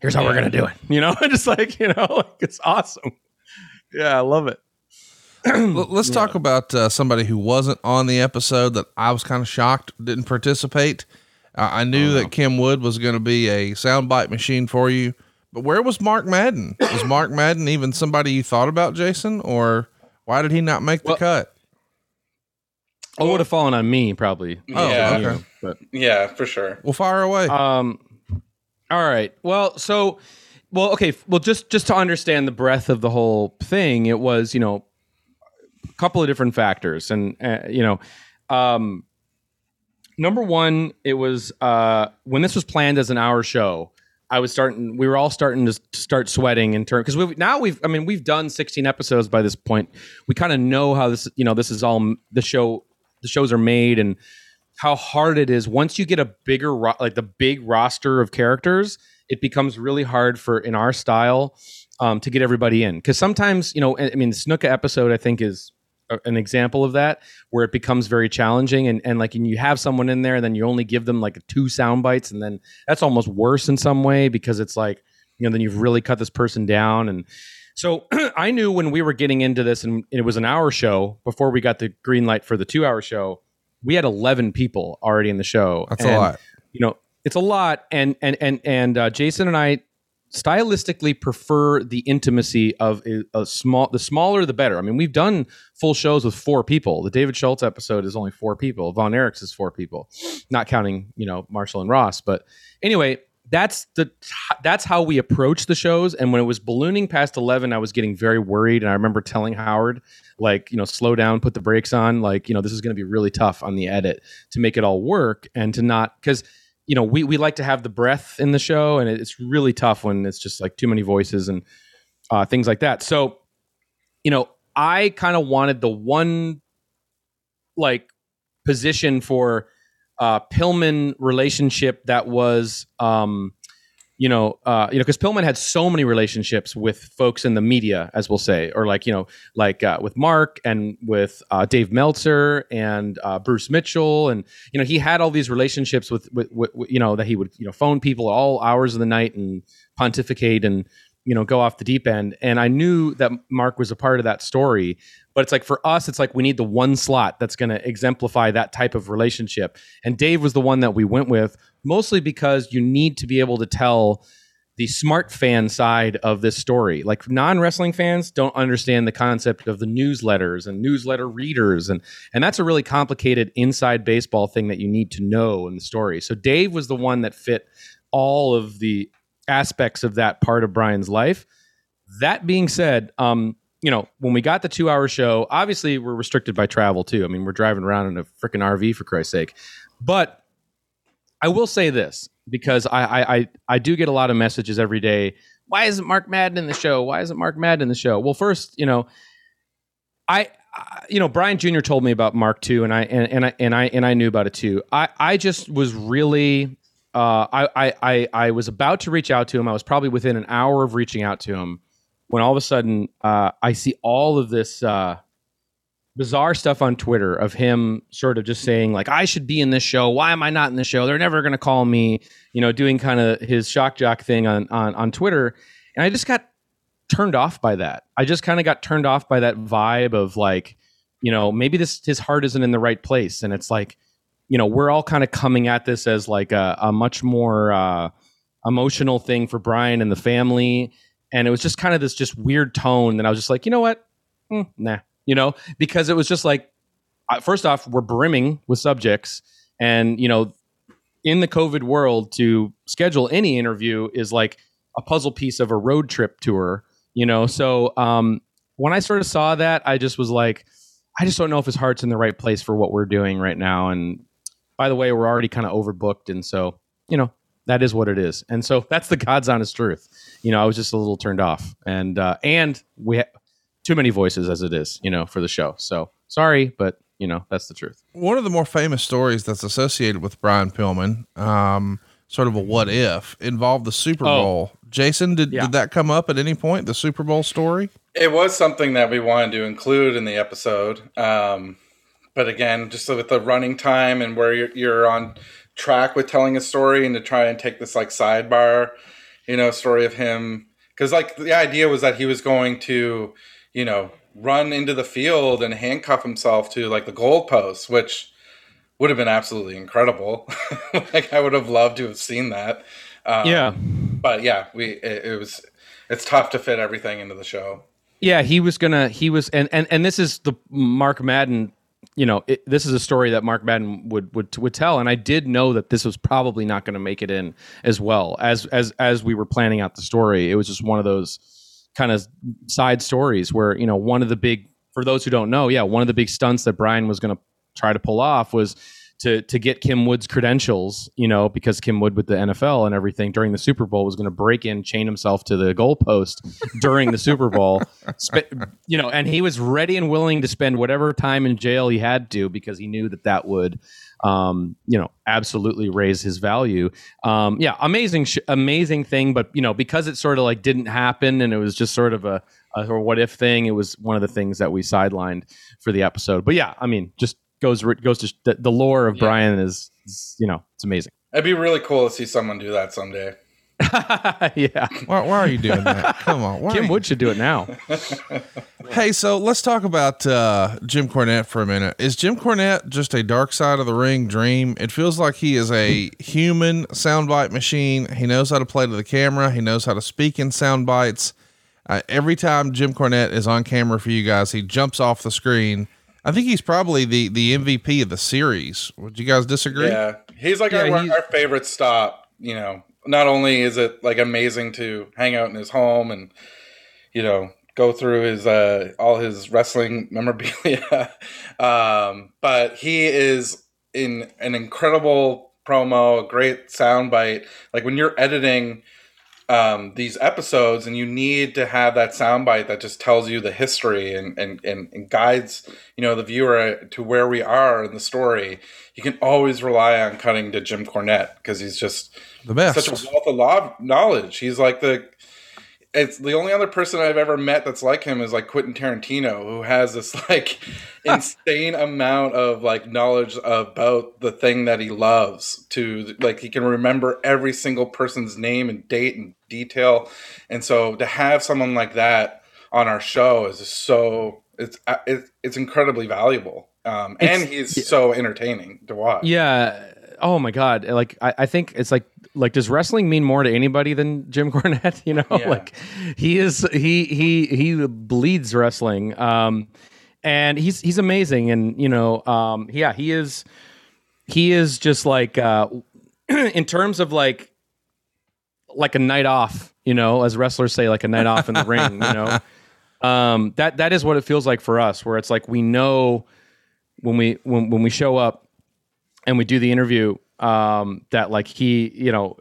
Here's how we're gonna do it. You know, (laughs) just like you know, like it's awesome. Yeah, I love it. (clears throat) Let's talk about uh, somebody who wasn't on the episode that I was kind of shocked didn't participate. Uh, I knew that Kim Wood was going to be a soundbite machine for you, but where was Mark Madden? Was Mark Madden even somebody you thought about, Jason, or why did he not make the Well- cut? Oh, it would have fallen on me probably. Oh, Yeah. okay. But Yeah, for sure. Well, fire away. Um, all right. Well, so, well, okay. Well, just just to understand the breadth of the whole thing, it was you know a couple of different factors, and uh, you know, um, number one, it was uh, when this was planned as an hour show. I was starting. We were all starting to start sweating in turn because we now we've. I mean, we've done 16 episodes by this point. We kind of know how this. You know, this is all the show. The shows are made and how hard it is once you get a bigger ro- like the big roster of characters. It becomes really hard for in our style um, to get everybody in because sometimes you know. I mean, the Snuka episode I think is an example of that where it becomes very challenging and, and like and you have someone in there and then you only give them like two sound bites and then that's almost worse in some way because it's like you know then you've really cut this person down and so (clears throat) i knew when we were getting into this and it was an hour show before we got the green light for the two hour show we had 11 people already in the show. That's and, a lot. you know it's a lot. And and and and uh, jason and i stylistically prefer the intimacy of a, a, small the smaller the better. I mean we've done full shows with four people. The david schultz episode is only four people. Von erichs is four people. Not counting you know marshall and ross. But anyway that's the that's how we approach the shows. And when it was ballooning past 11 i was getting very worried. And i remember telling howard like you know slow down put the brakes on. Like you know this is going to be really tough on the edit to make it all work and to not because you know, we, we like to have the breath in the show, and it's really tough when it's just like too many voices and uh, things like that. So, you know, I kind of wanted the one like position for uh, Pillman relationship that was um, you know, uh, you know, because Pillman had so many relationships with folks in the media, as we'll say, or like you know, like uh, with Mark and with uh, Dave Meltzer and uh, Bruce Mitchell, and you know, he had all these relationships with, with, with, you know, that he would you know phone people all hours of the night and pontificate and you know go off the deep end. And I knew that Mark was a part of that story, but it's like for us, it's like we need the one slot that's going to exemplify that type of relationship. And Dave was the one that we went with mostly because you need to be able to tell the smart fan side of this story. Like non wrestling fans don't understand the concept of the newsletters and newsletter readers, and and that's a really complicated inside baseball thing that you need to know in the story. So Dave was the one that fit all of the aspects of that part of Brian's life. That being said, um, you know, when we got the two hour show, obviously we're restricted by travel too. I mean, we're driving around in a freaking RV for Christ's sake. But I will say this because I, I I do get a lot of messages every day. Why isn't Mark Madden in the show? Why isn't Mark Madden in the show? Well, first, you know, I, you know, Brian Jr. told me about Mark too, and I and, and I and I and I knew about it too. I I just was really. Uh, I, I I was about to reach out to him. I was probably within an hour of reaching out to him when all of a sudden uh, I see all of this uh, bizarre stuff on Twitter of him sort of just saying like I should be in this show. Why am I not in the show? They're never going to call me. You know, doing kind of his shock jock thing on on on Twitter, and I just got turned off by that. I just kind of got turned off by that vibe of like, you know, maybe this his heart isn't in the right place, and it's like, you know, we're all kind of coming at this as like a, a much more uh, emotional thing for Brian and the family, and it was just kind of this just weird tone. And I was just like, you know what, mm, nah, you know, because it was just like, first off, we're brimming with subjects, and you know, in the COVID world, to schedule any interview is like a puzzle piece of a road trip tour, you know. So um, when I sort of saw that, I just was like, I just don't know if his heart's in the right place for what we're doing right now. And by the way, we're already kind of overbooked, and so you know that is what it is. And so that's the God's honest truth. You know, I was just a little turned off, and uh, and we. Ha- too many voices as it is, you know, for the show. So sorry, but you know, that's the truth. One of the more famous stories that's associated with Brian Pillman, um, sort of a what if, involved the Super Oh. Bowl. Jason, did, Yeah. did that come up at any point? The Super Bowl story? It was something that we wanted to include in the episode. Um, but again, just with the running time and where you're, you're on track with telling a story and to try and take this like sidebar, you know, story of him. Cause like the idea was that he was going to, you know, run into the field and handcuff himself to like the goalposts, which would have been absolutely incredible. (laughs) like I would have loved to have seen that. Um, Yeah. But yeah, we, it, it was, it's tough to fit everything into the show. Yeah, he was gonna. He was, and and and this is the Mark Madden. You know, it, this is a story that Mark Madden would would would tell, and I did know that this was probably not going to make it in as well as as as we were planning out the story. It was just one of those kind of side stories where you know one of the big for those who don't know, yeah, one of the big stunts that Brian was going to try to pull off was to to get Kim Wood's credentials, you know, because Kim Wood with the NFL and everything during the Super Bowl was going to break in, chain himself to the goalpost during the Super Bowl, (laughs) Spe- you know, and he was ready and willing to spend whatever time in jail he had to because he knew that that would, um, you know, absolutely raise his value. Um, yeah, amazing, sh- amazing thing, but you know, because it sort of like didn't happen and it was just sort of a, a or what if thing, it was one of the things that we sidelined for the episode. But yeah, I mean, just goes goes to the, the lore of Yeah. Brian is, is, you know it's amazing. It'd be really cool to see someone do that someday. (laughs) yeah, Why, why are you doing that? Come on. Why are Kim you- Wood should do it now. (laughs) Hey, so let's talk about uh, Jim Cornette for a minute. Is Jim Cornette just a dark side of the ring dream? It feels like he is a human soundbite machine. He knows how to play to the camera. He knows how to speak in sound bites. Uh, every time Jim Cornette is on camera for you guys, he jumps off the screen. I think he's probably the the MVP of the series. Would you guys disagree? Yeah, he's like Yeah, our, he's- our favorite stop. You know, not only is it like amazing to hang out in his home and you know go through his uh, all his wrestling (laughs) memorabilia, um, but he is in an incredible promo, a great soundbite. Like when you're editing um, these episodes and you need to have that soundbite that just tells you the history and, and, and, and guides you know the viewer to where we are in the story you can always rely on cutting to jim cornette because he's just The best. such a wealth of knowledge he's like the it's the only other person I've ever met that's like him is like Quentin Tarantino, who has this (laughs) like (laughs) insane amount of like knowledge about the thing that he loves. To like he can remember every single person's name and date and detail, and so to have someone like that on our show is just so it's uh, it's it's incredibly valuable. Um, and It's- he's so entertaining to watch. Yeah. Oh my God. Like I, I think it's like like does wrestling mean more to anybody than Jim (laughs) Cornette? You know, Yeah. like he is he he he bleeds wrestling. Um and he's he's amazing and you know, um yeah, he is he is just like uh (clears throat) in terms of like like a night off, you know, as wrestlers say, like a night off in the ring, you know. (laughs) Um that that is what it feels like for us, where it's like we know when we when when we show up and we do the interview um that like he you know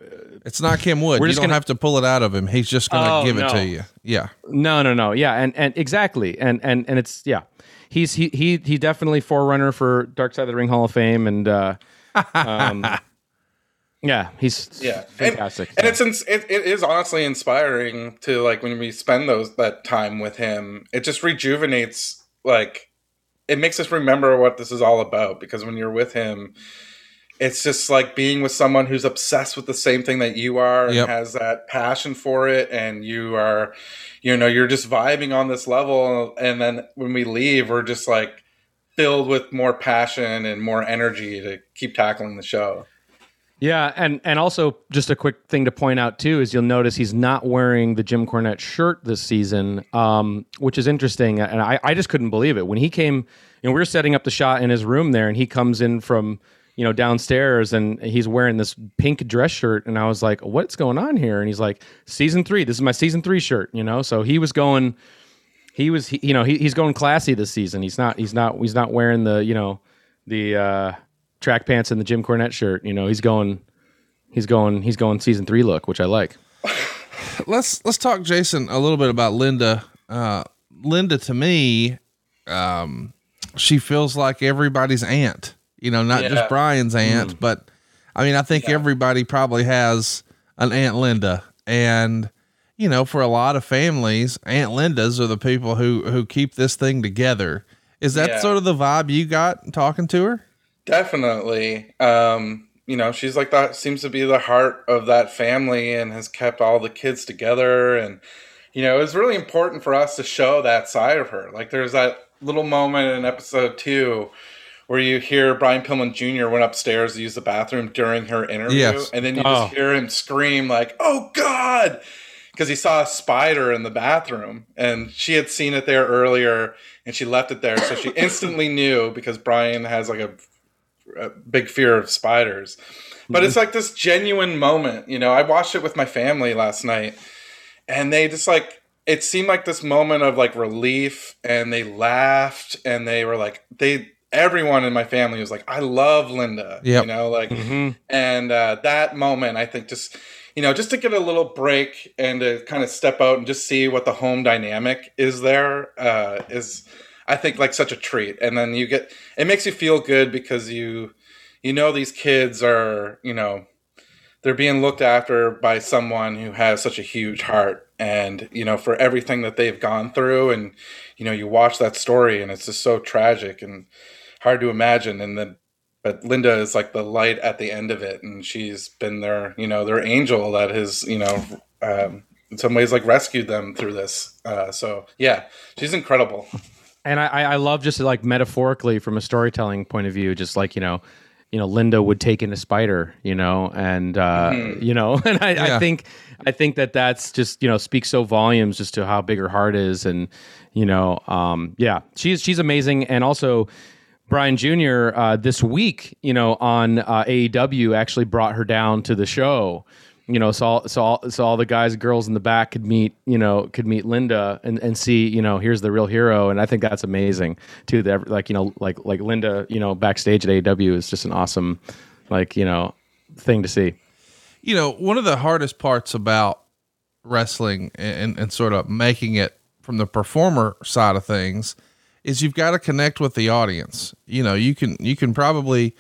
It's not Kim Wood. We're you just don't gonna- have to pull it out of him. He's just going to Oh, give it to you. Yeah. no no no yeah and and exactly and and and it's yeah he's he he he definitely forerunner for dark side of the ring hall of fame and uh um (laughs) yeah he's yeah fantastic and, and it's ins- it, it is honestly inspiring to like when we spend those that time with him it just rejuvenates like it makes us remember what this is all about because when you're with him it's just like being with someone who's obsessed with the same thing that you are Yep. and has that passion for it and you are you know you're just vibing on this level and then when we leave we're just like filled with more passion and more energy to keep tackling the show Yeah, and and also just a quick thing to point out too is you'll notice he's not wearing the Jim Cornette shirt this season, um, which is interesting, and I, I just couldn't believe it when he came. And we were setting up the shot in his room there, and he comes in from you know downstairs, and he's wearing this pink dress shirt, and I was like, "What's going on here?" And he's like, "Season three, this is my season three shirt," you know. So he was going, he was, he, you know, he, he's going classy this season. He's not, he's not, he's not wearing the, you know, the. uh track pants and the Jim Cornette shirt. You know, he's going, he's going, he's going season three look, which I like. (laughs) let's let's talk jason a little bit about linda uh linda to me um she feels like everybody's aunt you know not Yeah. just brian's aunt but i mean i think everybody probably has an aunt linda and you know for a lot of families aunt lindas are the people who who keep this thing together is that Yeah. sort of the vibe you got talking to her Definitely. Um, you know, she's like that seems to be the heart of that family and has kept all the kids together and you know, it was really important for us to show that side of her. Like there's that little moment in episode 2 where you hear Brian Pillman Jr. went upstairs to use the bathroom during her interview Yes. and then you Oh. just hear him scream like, "Oh god!" because he saw a spider in the bathroom and she had seen it there earlier and she left it there so she instantly knew because brian has like a, a big fear of spiders but it's like this genuine moment you know i watched it with my family last night and they just like it seemed like this moment of like relief and they laughed and they were like they everyone in my family was like, "I love Linda," Yep. you know, like, Mm-hmm. and uh, that moment, I think, just you know, just to get a little break and to kind of step out and just see what the home dynamic is there uh, is, I think, like such a treat. And then you get, it makes you feel good because you, you know, these kids are, you know, they're being looked after by someone who has such a huge heart. And you know for everything that they've gone through and you know you watch that story and it's just so tragic and hard to imagine. And then but linda is like the light at the end of it. And she's been their you know their angel that has you know um, in some ways like rescued them through this. Uh, so yeah she's incredible And I, I love just like metaphorically from a storytelling point of view, just like you know, you know, Linda would take in a spider, you know, and uh, you know, (laughs) and I, Yeah. I think I think that that's just you know speaks so volumes just to how big her heart is, and you know, um, yeah, she's she's amazing, and also. Brian Jr. Uh, this week, you know, on uh, AEW actually brought her down to the show. You know, so all, so so all the guys and girls in the back could meet, you know, could meet Linda and, and see, you know, here's the real hero, and I think that's amazing too. That like you know, like like Linda, you know, backstage at AEW is just an awesome, like you know, thing to see. You know, one of the hardest parts about wrestling and, and sort of making it from the performer side of things is you've got to connect with the audience. You know, you can you can probably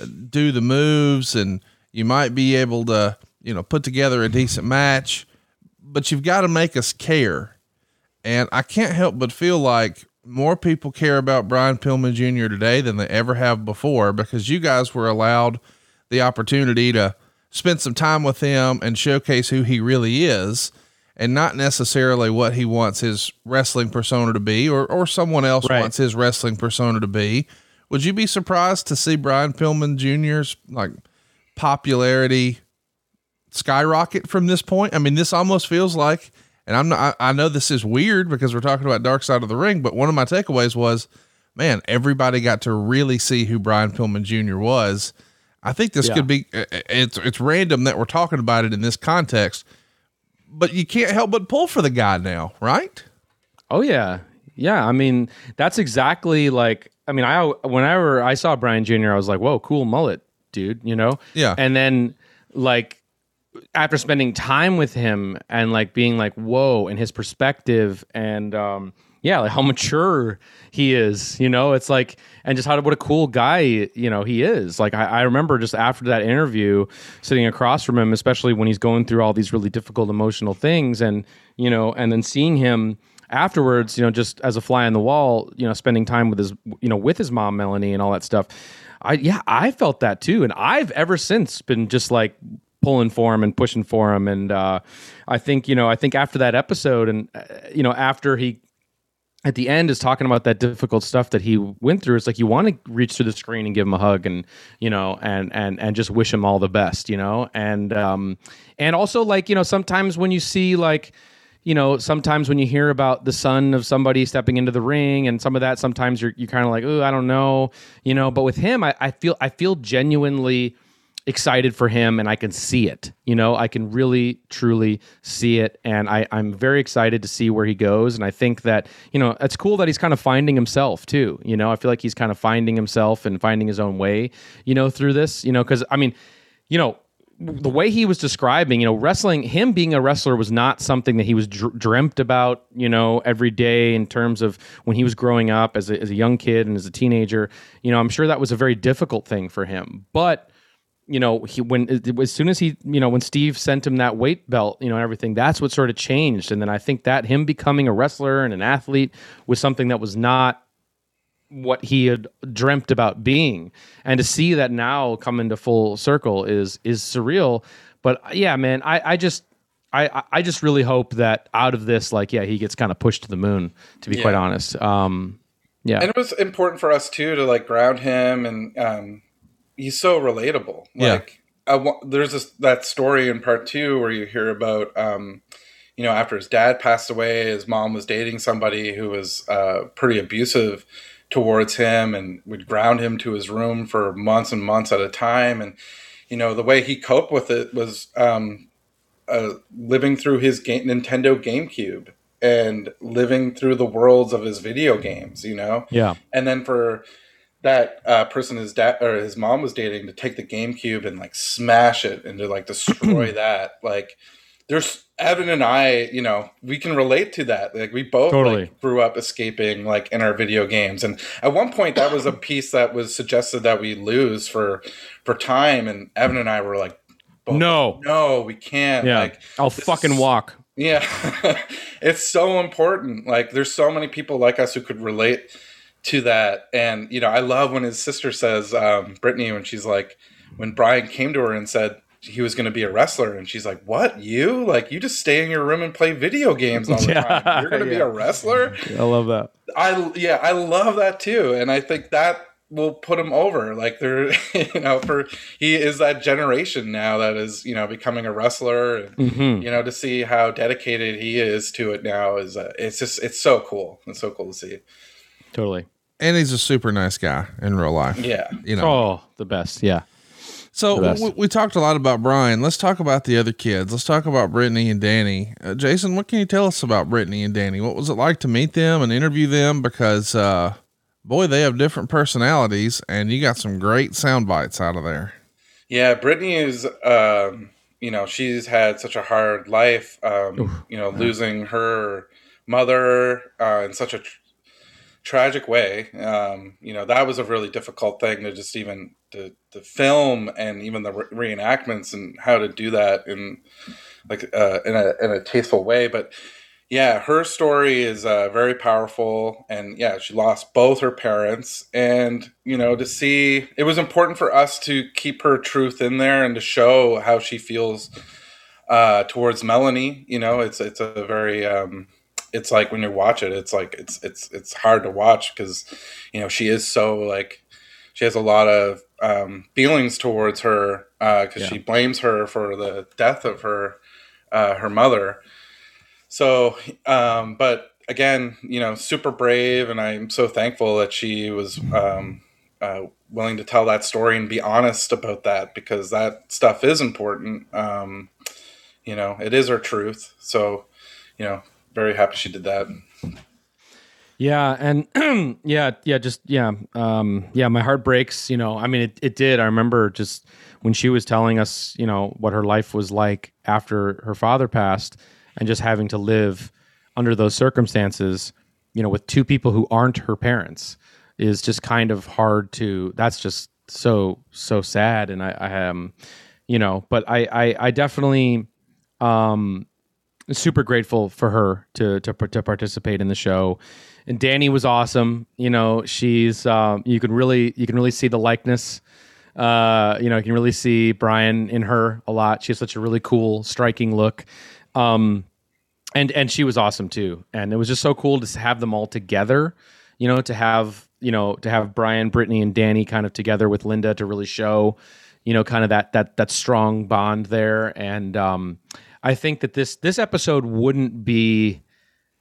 uh, do the moves and you might be able to, you know, put together a decent match, but you've got to make us care. And I can't help but feel like more people care about Brian Pillman Jr. today than they ever have before because you guys were allowed the opportunity to spend some time with him and showcase who he really is and not necessarily what he wants his wrestling persona to be or, or someone else Right. wants his wrestling persona to be. Would you be surprised to see Brian Pillman Jr.'s like popularity skyrocket from this point? I mean, this almost feels like, and I'm not, I, I know this is weird because we're talking about Dark Side of the Ring, but one of my takeaways was, man, everybody got to really see who Brian Pillman Jr. was. I think this Yeah. could be, uh, it's, it's random that we're talking about it in this context, but you can't help but pull for the guy now, right? Oh yeah, yeah. I mean, that's exactly like. I mean, I whenever I saw Brian Jr., I was like, "Whoa, cool mullet, dude," you know. Yeah. And then, like, after spending time with him and like being like, "Whoa," and his perspective and um, yeah, like how mature he is, you know. It's like, and just how what a cool guy, you know, he is. Like, I, I remember just after that interview, sitting across from him, especially when he's going through all these really difficult emotional things, and you know, and then seeing him afterwards, you know, just as a fly on the wall, you know, spending time with his, you know, with his mom Melanie and all that stuff. I yeah, I felt that too, and I've ever since been just like pulling for him and pushing for him, and uh, I think you know, I think after that episode, and uh, you know, after he at the end is talking about that difficult stuff that he went through. It's like you want to reach through the screen and give him a hug and you know and and and just wish him all the best, you know. And um and also like you know sometimes when you see like you know sometimes when you hear about the son of somebody stepping into the ring and some of that sometimes you're you kind of like oh I don't know you know. But with him I, I feel I feel genuinely excited for him and I can see it. You know, I can really truly see it. And I, I'm very excited to see where he goes. And I think that, you know, it's cool that he's kind of finding himself too. You know, I feel like he's kind of finding himself and finding his own way, you know, through this, you know, because I mean, you know, the way he was describing, you know, wrestling, him being a wrestler was not something that he was dr- dreamt about, you know, every day in terms of when he was growing up as a, as a young kid and as a teenager. You know, I'm sure that was a very difficult thing for him. But, you know, he when as soon as he, you know, when Steve sent him that weight belt, you know, and everything, that's what sort of changed. And then I think that him becoming a wrestler and an athlete was something that was not what he had dreamt about being. And to see that now come into full circle is is surreal. But yeah, man, I, I just I, I just really hope that out of this, like, yeah, he gets kind of pushed to the moon, to be quite honest. Um yeah. and it was important for us too to like ground him and um he's so relatable Yeah. like I wa- there's this that story in part two where you hear about um you know after his dad passed away his mom was dating somebody who was uh pretty abusive towards him and would ground him to his room for months and months at a time and you know the way he coped with it was um uh, living through his game, Nintendo GameCube and living through the worlds of his video games, you know? yeah. and then for that uh, person his dad or his mom was dating to take the GameCube and like smash it and to like destroy (clears throat) that. Like, there's Evan and I, you know, we can relate to that. Like, we both Totally. like, grew up escaping like in our video games, and at one point that was a (clears throat) piece that was suggested that we lose for for time, and Evan and I were like, both No. like, no, we can't. Yeah. Like, I'll fucking is- walk. yeah, (laughs) it's so important. Like, there's so many people like us who could relate to that. And, you know, I love when his sister says, um, Brittany, when she's like, when Brian came to her and said he was going to be a wrestler, and she's like, What, you? Like, you just stay in your room and play video games all the (laughs) Yeah, time. You're going to be a wrestler? I love that. I, yeah, I love that too. And I think that will put him over. Like, there, (laughs) you know, for he is that generation now that is, you know, becoming a wrestler. And, hmm you know to see how dedicated he is to it now is uh, it's just it's so cool it's so cool to see Totally. And he's a super nice guy in real life. yeah You know. Oh, the best. Yeah. So best. we, we talked a lot about Brian. Let's talk about the other kids. Let's talk about Brittany and Danny. Uh, Jason, what can you tell us about Brittany and Danny? What was it like to meet them and interview them? Because uh, boy, they have different personalities, and you got some great sound bites out of there. yeah brittany is um you know she's had such a hard life um you know losing her mother uh, in such a tr- tragic way. Um you know that was a really difficult thing to just even to, film and even the re- reenactments and how to do that in like uh, in a in a tasteful way. But yeah, her story is uh, very powerful, and yeah, she lost both her parents, and you know, to see it was important for us to keep her truth in there and to show how she feels uh, towards Melanie. You know, it's it's a very um, it's like when you watch it, it's like it's it's it's hard to watch because you know she is so like she has a lot of um, feelings towards her because Yeah. she blames her for the death of her uh, her mother. So, um, but again, you know, super brave, and I'm so thankful that she was um, uh, willing to tell that story and be honest about that because that stuff is important. Um, you know, it is her truth. So, you know, very happy she did that. Yeah, and (clears throat) yeah, yeah, just yeah, um, yeah. My heart breaks. You know, I mean, it, it did. I remember just when she was telling us, you know, what her life was like after her father passed, and just having to live under those circumstances, you know, with two people who aren't her parents, is just kind of hard to. That's just so so sad, and I, I am, you know, but I I, I definitely. Um, super grateful for her to to to participate in the show. And Danny was awesome. You know, she's um, you can really you can really see the likeness. Uh, you know, you can really see Brian in her a lot. She has such a really cool, striking look. Um, and and she was awesome too. And it was just so cool to have them all together. You know, to have you know to have Brian, Brittany, and Danny kind of together with Linda to really show, you know, kind of that that that strong bond there. And um, I think that this this episode wouldn't be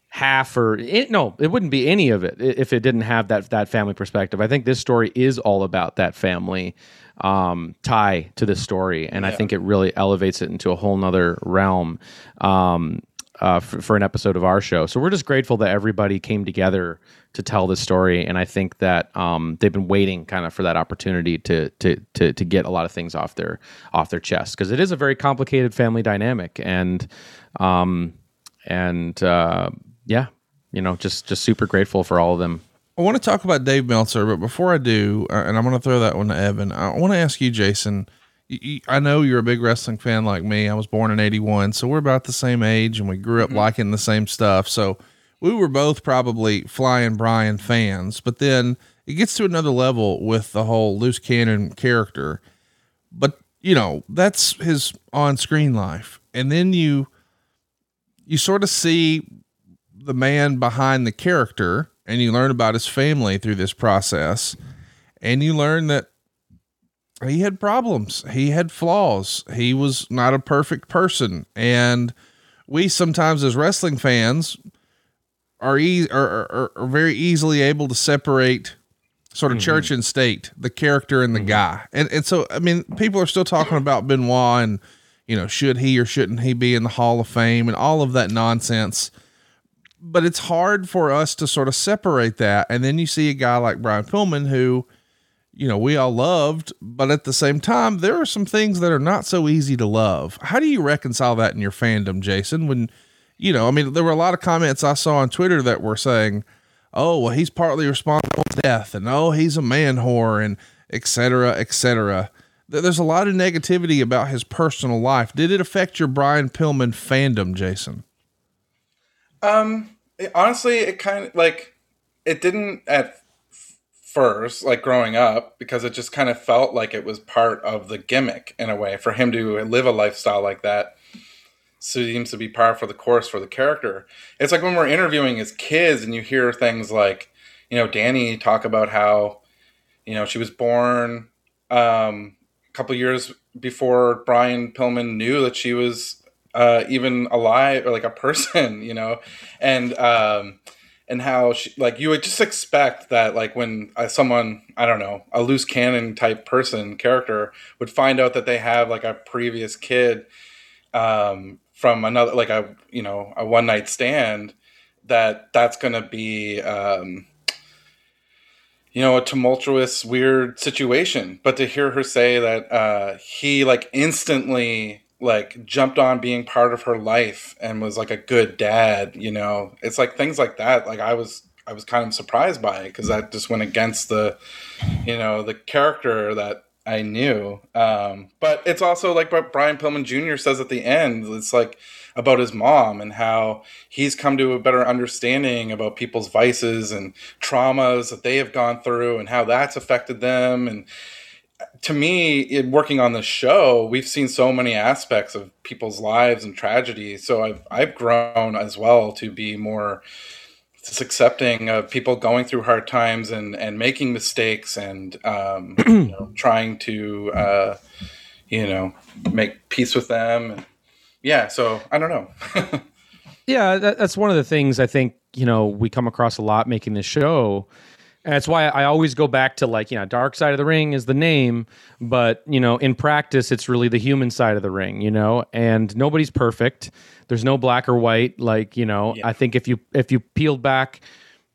half or it, no, it wouldn't be any of it if it didn't have that that family perspective. I think this story is all about that family um, tie to this story, and I think it really elevates it into a whole nother realm um, uh, for, for an episode of our show. So we're just grateful that everybody came together to tell this story, and I think that um, they've been waiting kind of for that opportunity to to to to get a lot of things off their off their chest because it is a very complicated family dynamic, and um, and uh, yeah, you know, just just super grateful for all of them. I want to talk about Dave Meltzer, but before I do, uh, and I'm going to throw that one to Evan, I want to ask you, Jason. I know you're a big wrestling fan like me. I was born in 81, so we're about the same age and we grew up mm-hmm. liking the same stuff. So we were both probably Flying Brian fans, but then it gets to another level with the whole loose cannon character. But, you know, that's his on screen life. And then you, you sort of see the man behind the character and you learn about his family through this process and you learn that he had problems. He had flaws. He was not a perfect person. And we sometimes as wrestling fans are, e- are, are, are very easily able to separate sort of mm-hmm. church and state the character and the mm-hmm. guy. And, and so i mean people are still talking (clears throat) about benoit and you know should he or shouldn't he be in the hall of fame and all of that nonsense. But it's hard for us to sort of separate that. And then you see a guy like Brian Pillman who you know, we all loved, but at the same time, there are some things that are not so easy to love. How do you reconcile that in your fandom, Jason? When, you know, I mean, there were a lot of comments I saw on Twitter that were saying, oh, well, he's partly responsible for death, and oh, he's a man whore, and et cetera, et cetera. There's a lot of negativity about his personal life. Did it affect your Brian Pillman fandom, Jason? Um, it, honestly, it kind of like it didn't at first, like growing up, because it just kind of felt like it was part of the gimmick in a way for him to live a lifestyle like that. Seems to be par for the course for the character. It's like when we're interviewing his kids and you hear things like, you know, Danny talk about how, you know, she was born um, a couple years before Brian Pillman knew that she was uh, even alive or like a person, (laughs) you know, and um, and how she like you would just expect that like when uh, someone I don't know a loose cannon type person character would find out that they have like a previous kid um, from another like a you know a one night stand that that's gonna be um, you know a tumultuous weird situation. But to hear her say that uh, he like instantly like jumped on being part of her life and was like a good dad you know? It's like things like that like i was i was kind of surprised by it because that just went against the you know the character that i knew. Um but it's also like what brian pillman jr says at the end it's like about his mom and how he's come to a better understanding about people's vices and traumas that they have gone through and how that's affected them and to me, in working on the show, we've seen so many aspects of people's lives and tragedy. So I've I've grown as well to be more just accepting of people going through hard times and and making mistakes and um, (clears throat) you know, trying to uh, you know make peace with them. And yeah, so I don't know. (laughs) yeah, that, that's one of the things I think you know we come across a lot making this show and that's why I always go back to like, you know, Dark Side of the Ring is the name, but, you know, in practice, it's really the human side of the ring, you know, and nobody's perfect. There's no black or white. Like, you know, yeah. I think if you, if you peeled back,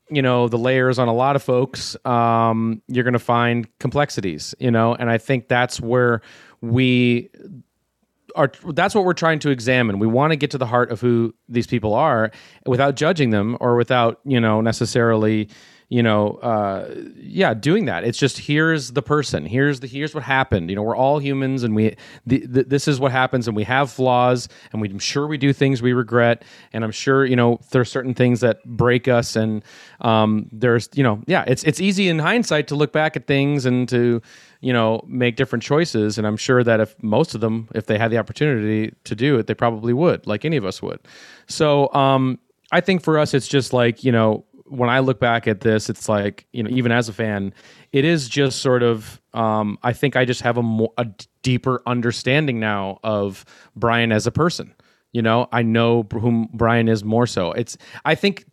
you know, the layers on a lot of folks, um, you're going to find complexities, you know, and I think that's where we, are that's what we're trying to examine. We want to get to the heart of who these people are without judging them or without, you know, necessarily you know, uh, yeah, doing that. It's just here's the person. Here's the here's what happened. You know, we're all humans, and we the, the, this is what happens, and we have flaws, and we, I'm sure we do things we regret, and I'm sure you know there's certain things that break us, and um, there's you know, yeah, it's it's easy in hindsight to look back at things and to you know make different choices, and I'm sure that if most of them, if they had the opportunity to do it, they probably would, like any of us would. So um, I think for us, it's just like you know when I look back at this, it's like you know, even as a fan, it is just sort of. Um, I think I just have a more a deeper understanding now of Brian as a person. You know, I know whom Brian is more so. It's I think,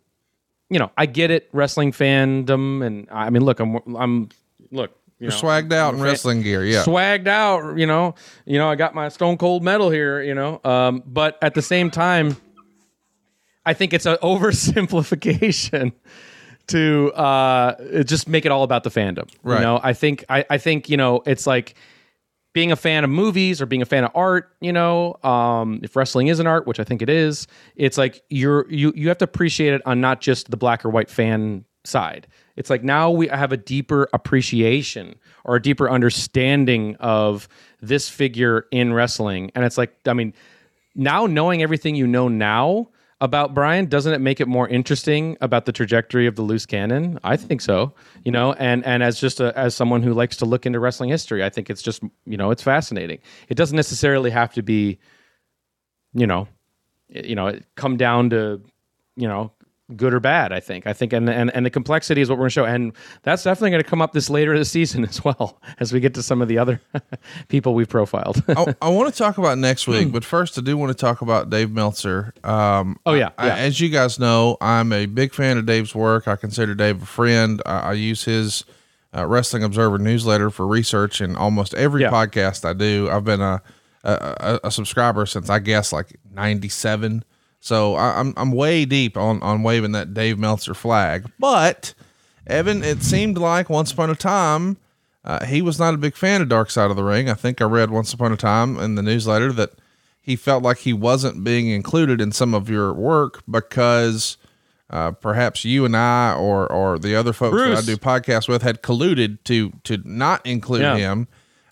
you know, I get it, wrestling fandom, and I mean, look, I'm I'm look. You are swagged out in wrestling gear, yeah. Swagged out, you know. You know, I got my Stone Cold medal here, you know. Um, but at the same time, I think it's an oversimplification to uh, just make it all about the fandom. Right. You know, I think I, I think you know it's like being a fan of movies or being a fan of art. You know, um, if wrestling is an art, which I think it is, it's like you're you you have to appreciate it on not just the black or white fan side. It's like now we have a deeper appreciation or a deeper understanding of this figure in wrestling, and it's like I mean, now knowing everything you know now about Brian, doesn't it make it more interesting about the trajectory of the loose cannon? I think so. You know, and and as just a, as someone who likes to look into wrestling history, I think it's just you know it's fascinating. It doesn't necessarily have to be, you know, you know, come down to you know good or bad. I think. I think, and and and the complexity is what we're going to show, and that's definitely going to come up this later this season (laughs) as well as we get to some of the other (laughs) people we've profiled. I, I, want to (laughs) talk about next week, but first, I do want to talk about Dave Meltzer. Um, oh yeah, I, yeah. as you guys know, I'm a big fan of Dave's work. I consider Dave a friend. I, I use his uh, Wrestling Observer newsletter for research in almost every yeah. podcast I do. I've been a, a, a subscriber since I guess like '97. So I, am I'm, I'm way deep on on waving that Dave Meltzer flag. But Evan, it seemed like once upon a time uh, he was not a big fan of Dark Side of the Ring. I think I read once upon a time in the newsletter that he felt like he wasn't being included in some of your work because uh, perhaps you and I or or the other folks Bruce. that I do podcasts with had colluded to to not include Yeah. him.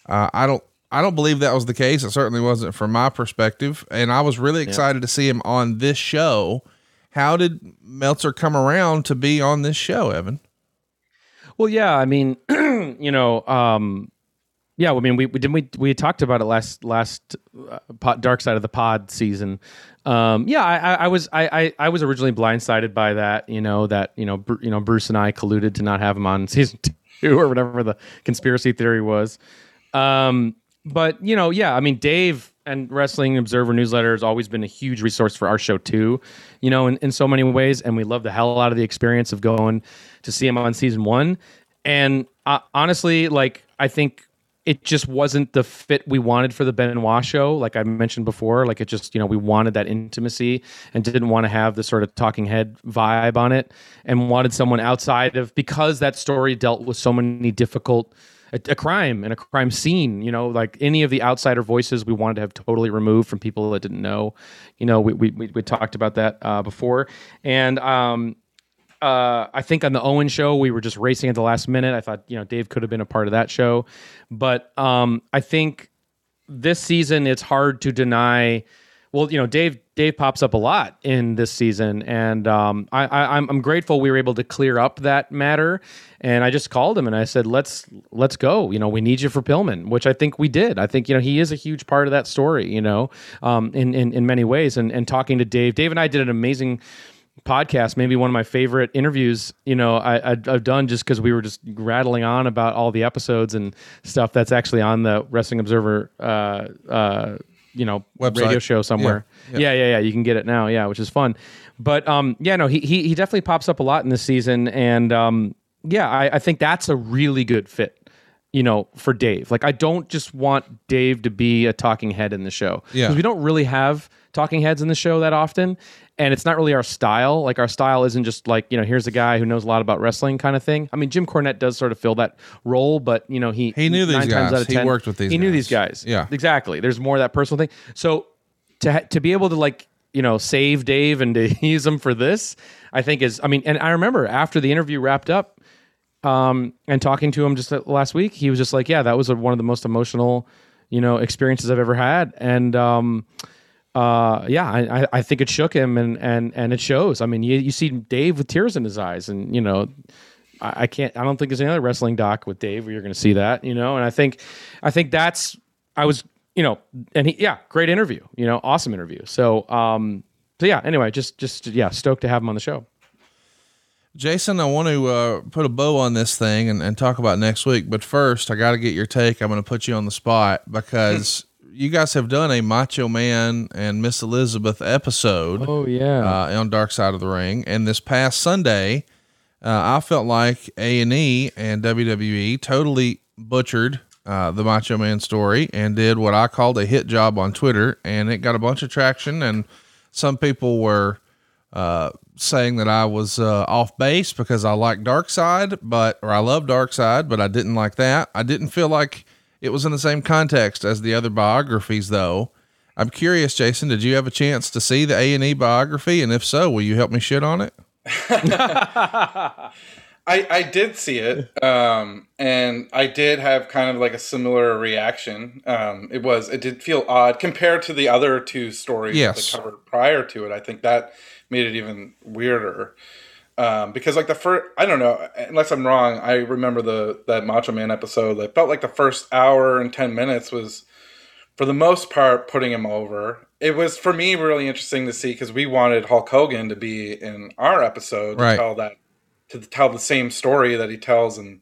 Uh, I don't I don't believe that was the case. It certainly wasn't from my perspective, and I was really excited to see him on this show. How did Meltzer come around to be on this show, Evan? Well, yeah, I mean, (clears throat) you know, um, yeah, I mean, we, we didn't we we talked about it last last uh, pod, Dark Side of the Pod season. Um, yeah, I, I, I was I, I I was originally blindsided by that. You know that you know Bru- you know Bruce and I colluded to not have him on (laughs) season two or whatever the conspiracy theory was. Um, but you know, yeah, I mean, Dave and Wrestling Observer newsletter has always been a huge resource for our show too. You know, in, in so many ways, and we love the hell out of the experience of going to see him on season one. And uh, honestly, like I think it just wasn't the fit we wanted for the Benoit show. Like I mentioned before, like it just you know we wanted that intimacy and didn't want to have the sort of talking head vibe on it, and wanted someone outside of because that story dealt with so many difficult a, a crime and a crime scene. You know, like any of the outsider voices we wanted to have totally removed from people that didn't know. You know, we we we, talked about that uh, before, and um, uh, I think on the Owen show we were just racing at the last minute. I thought you know Dave could have been a part of that show, but um, I think this season it's hard to deny. Well, you know, Dave Dave pops up a lot in this season, and um, I, I, I'm I'm grateful we were able to clear up that matter. And I just called him and I said, let's let's go. You know, we need you for Pillman, which I think we did. I think you know he is a huge part of that story. You know, um, in in in many ways. And and talking to Dave, Dave and I did an amazing podcast, maybe one of my favorite interviews, you know, I, I've done just because we were just rattling on about all the episodes and stuff that's actually on the Wrestling Observer, uh, uh, you know, Website. radio show somewhere. Yeah. Yeah. yeah, yeah, You can get it now. Yeah, which is fun. But um, yeah, no, he he he definitely pops up a lot in this season, and um, yeah, I, I think that's a really good fit. You know, for Dave. Like, I don't just want Dave to be a talking head in the show. Yeah. Because we don't really have talking heads in the show that often. And it's not really our style. Like, our style isn't just like, you know, here's a guy who knows a lot about wrestling kind of thing. I mean, Jim Cornette does sort of fill that role, but, you know, he, He knew these guys. out of He worked with these He knew these guys. Yeah. Exactly. There's more of that personal thing. So, to ha- to be able to like you know save Dave and (laughs) to use him for this, I think is I mean, and I remember after the interview wrapped up, um, and talking to him just uh, last week, he was just like, yeah, that was a, one of the most emotional, you know, experiences I've ever had, and um, uh, yeah, I, I- think it shook him, and and and it shows. I mean, you you see Dave with tears in his eyes, and you know. I I can't. I don't think there's any other wrestling doc with Dave where you're going to see that, you know. And I think, I think that's. I was, you know, and he, yeah, great interview, you know, awesome interview. So, um, so yeah. Anyway, just, just yeah, stoked to have him on the show. Jason, I want to uh, put a bow on this thing and, and talk about next week. But first, I got to get your take. I'm going to put you on the spot (laughs) because you guys have done a Macho Man and Miss Elizabeth episode Oh yeah, uh, on Dark Side of the Ring. And this past Sunday, uh, I felt like A and E and WWE totally butchered uh, the Macho Man story and did what I called a hit job on Twitter, and it got a bunch of traction. And some people were uh, saying that I was uh, off base because I like Dark Side, but or I love Dark Side, but I didn't like that. I didn't feel like it was in the same context as the other biographies, though. I'm curious, Jason. Did you have a chance to see the A and E biography, and if so, will you help me shit on it? (laughs) I, I did see it, um, and I did have kind of like a similar reaction. Um, it was it did feel odd compared to the other two stories Yes. that covered prior to it. I think that made it even weirder um, because like the first I don't know unless I'm wrong. I remember the that Macho Man episode. that felt like the first hour and ten minutes was for the most part putting him over. It was for me really interesting to see because we wanted Hulk Hogan to be in our episode to Right. tell that to tell the same story that he tells and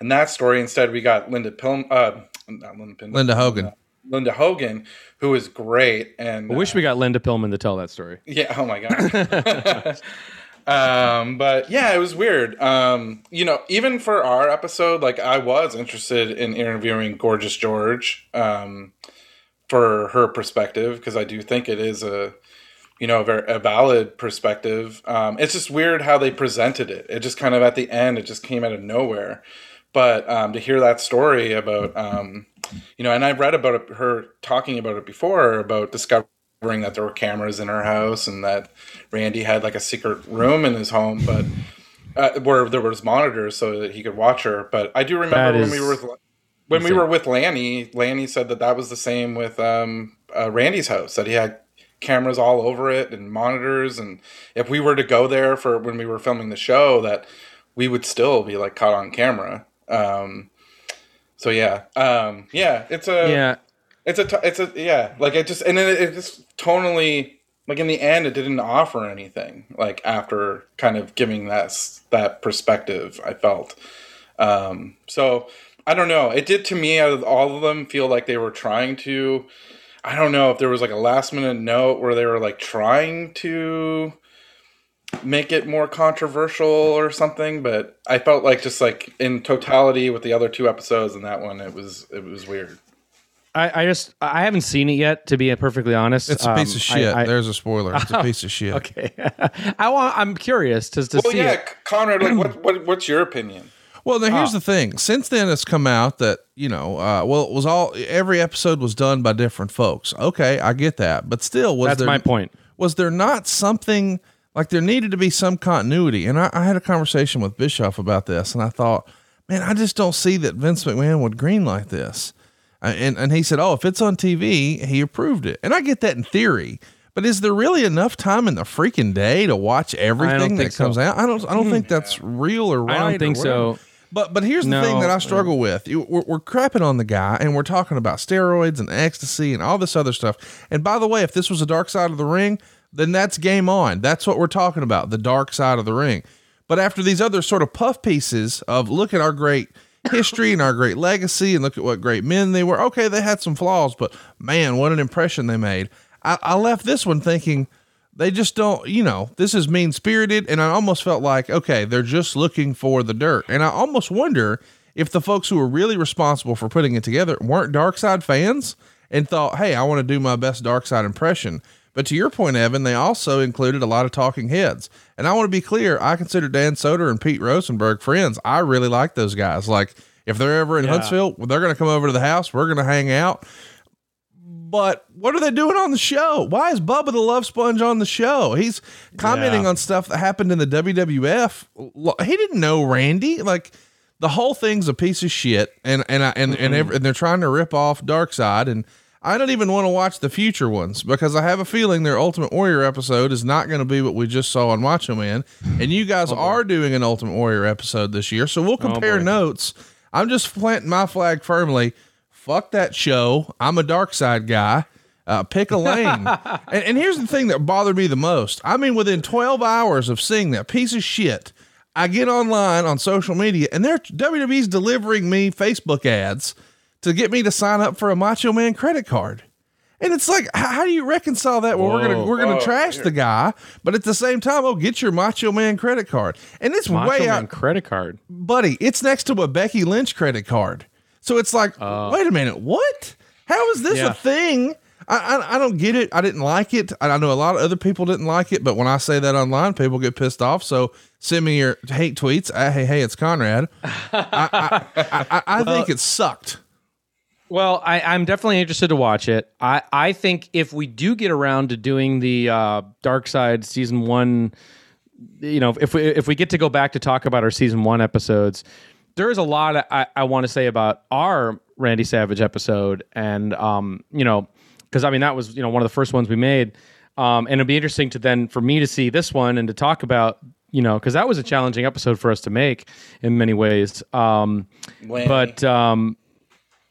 in that story. Instead, we got Linda Pilm, uh, not Linda Pilm, Linda Hogan. Linda Hogan, who is great. And I wish we got Linda Pillman to tell that story. yeah. Oh my god. (laughs) (laughs) um, but yeah, it was weird. Um, you know, even for our episode, like I was interested in interviewing Gorgeous George um, for her perspective because I do think it is a you know a, very, a valid perspective. Um, it's just weird how they presented it. It just kind of at the end, it just came out of nowhere. But um, to hear that story about, um, you know, and I've read about her talking about it before about discovering that there were cameras in her house and that Randy had like a secret room in his home, but uh, where there was monitors so that he could watch her. But I do remember when we were with, when we were with Lanny. Lanny said that that was the same with um, uh, Randy's house that he had cameras all over it and monitors and if we were to go there for when we were filming the show that we would still be like caught on camera um so yeah um yeah it's a yeah it's a t- it's a yeah like it just and it, it just tonally like in the end it didn't offer anything like after kind of giving that that perspective i felt um so i don't know it did to me out of all of them feel like they were trying to I don't know if there was like a last minute note where they were like trying to make it more controversial or something, but I felt like just like in totality with the other two episodes and that one, it was it was weird. I, I just I haven't seen it yet. To be perfectly honest, It's a piece Um, of shit. I, I, There's a spoiler. It's a (laughs) piece of shit. okay, (laughs) I want. I'm curious to, to Well, see yeah, it. Conrad, like what, what what's your opinion? (clears throat) Well, now here's Ah. the thing. Since then, it's come out that you know, uh, well, it was all every episode was done by different folks. Okay, I get that, but still, was That's there my point. was there not something like there needed to be some continuity? And I, I had a conversation with Bischoff about this, and I thought, man, I just don't see that Vince McMahon would green like this. Uh, And and he said, oh, if it's on TV, he approved it, and I get that in theory. But is there really enough time in the freaking day to watch everything that think so. comes out? I don't. I don't think that's real or right. I don't think so. But but here's the No, thing that I struggle with. We're, we're crapping on the guy, and we're talking about steroids and ecstasy and all this other stuff. And by the way, if this was a dark side of the ring, then that's game on. That's what we're talking about, the dark side of the ring. But after these other sort of puff pieces of look at our great history and our great legacy, and look at what great men they were. Okay, they had some flaws, but man, what an impression they made. I, I left this one thinking they just don't, you know, this is mean spirited. And I almost felt like, okay, they're just looking for the dirt. And I almost wonder if the folks who were really responsible for putting it together weren't Dark Side fans and thought, hey, I want to do my best Dark Side impression. But to your point, Evan, they also included a lot of talking heads. And I want to be clear, I consider Dan Soder and Pete Rosenberg friends. I really like those guys. Like, if they're ever in Yeah. Huntsville, they're going to come over to the house. We're going to hang out. But what are they doing on the show? Why is Bubba the Love Sponge on the show? He's commenting Yeah. on stuff that happened in the WWF. He didn't know Randy. Like the whole thing's a piece of shit, and and I, and and, every, and they're trying to rip off Dark Side. And I don't even want to watch the future ones because I have a feeling their Ultimate Warrior episode is not going to be what we just saw on Macho Man. And you guys are doing an Ultimate Warrior episode this year, so we'll compare boy. notes. I'm just planting my flag firmly. Fuck that show. I'm a dark side guy. Uh, pick a lane. (laughs) and, and here's the thing that bothered me the most. I mean, within 12 hours of seeing that piece of shit, I get online on social media and they're WWE's delivering me Facebook ads to get me to sign up for a Macho Man credit card. And it's like, how, how do you reconcile that? Well, we're gonna we're gonna Whoa. trash the guy, but at the same time, oh, get your Macho Man credit card. And it's Macho way Man out, credit card. buddy. It's next to a Becky Lynch credit card. So it's like, wait a minute, what? How is this Yeah. a thing? I, I I don't get it. I didn't like it. I I know a lot of other people didn't like it, but when I say that online, people get pissed off. So send me your hate tweets. Uh, hey, hey, it's Conrad. I, I, I, I, I (laughs) think it sucked. Well, I, I'm definitely interested to watch it. I, I think if we do get around to doing the uh, Dark Side season one, you know, if we if we get to go back to talk about our season one episodes, there is a lot I, I want to say about our Randy Savage episode, and um, you know, because I mean that was you know one of the first ones we made, um, and it'd be interesting to then for me to see this one and to talk about. You know, because that was a challenging episode for us to make in many ways. Um, but um,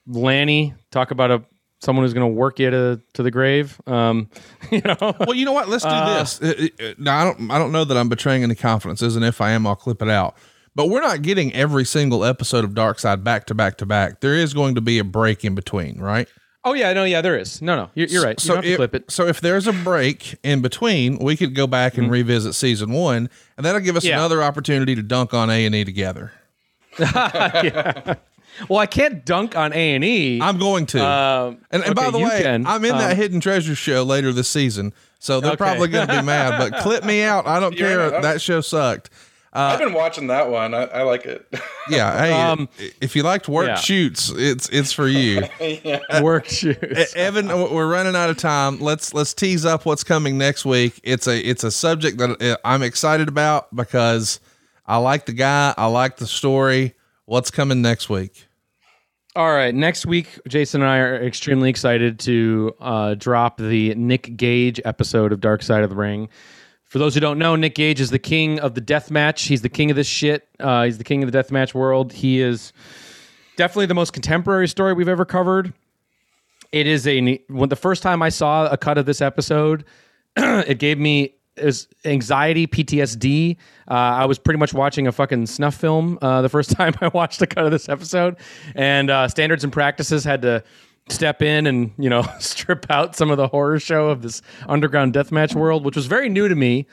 Lanny, talk about a someone who's going to work you to to the grave. Um, (laughs) you know, Well, you know what? Let's do this. Uh, uh, Now, I don't. I don't know that I'm betraying any confidences, and if I am, I'll clip it out. But we're not getting every single episode of Dark Side back to back to back. There is going to be a break in between, right? oh yeah, no, yeah, there is. No, no, you're, you're right. You So to if, clip it. so if there's a break in between, we could go back and revisit season one, and that'll give us Yeah. another opportunity to dunk on A and E together. (laughs) Well, I can't dunk on A and E. I'm going to. Um, and, and by the you way, can. I'm in that Um, Hidden Treasure show later this season, so they're Okay. probably going to be (laughs) mad. But clip me out. I don't You're care. it, huh? That show sucked. Uh, I've been watching that one. I, I like it. (laughs) yeah, hey, Um, if you liked work yeah. shoots, it's it's for you. (laughs) yeah. Work shoes. E- Evan, we're running out of time. Let's let's tease up what's coming next week. It's a it's a subject that uh, I'm excited about because I like the guy, I like the story. What's coming next week? All right, next week, Jason and I are extremely excited to uh, drop the Nick Gage episode of Dark Side of the Ring. For those who don't know, Nick Gage is the king of the death match. He's the king of this shit. Uh, he's the king of the death match world. He is definitely the most contemporary story we've ever covered. It is a when the first time I saw a cut of this episode, (clears throat) it gave me is anxiety, PTSD. Uh, I was pretty much watching a fucking snuff film uh, the (laughs) first time I watched a cut of this episode, and uh, standards and practices had to step in and you know (laughs) strip out some of the horror show of this underground deathmatch world, which was very new to me.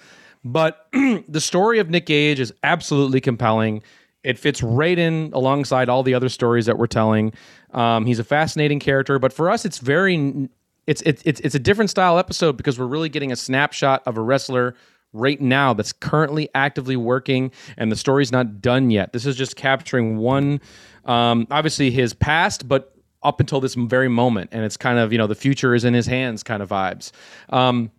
But (clears throat) the story of Nick Gage is absolutely compelling. It fits right in alongside all the other stories that we're telling. Um, he's a fascinating character, but for us, it's very it's it's it's a different style episode because we're really getting a snapshot of a wrestler right now that's currently actively working, and the story's not done yet. This is just capturing one, um, obviously his past, but up until this very moment, and it's kind of you know the future is in his hands kind of vibes. Um,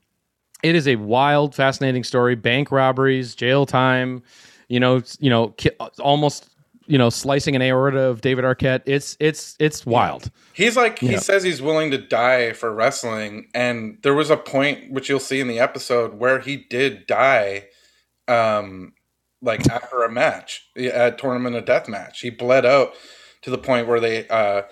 it is a wild, fascinating story. Bank robberies, jail time, you know, you know, ki- almost you know, slicing an aorta of David Arquette. It's it's it's wild. He's like he says he's willing to die for wrestling, and there was a point which you'll see in the episode where he did die, um, like after a match, a tournament of death match. He bled out to the point where they uh,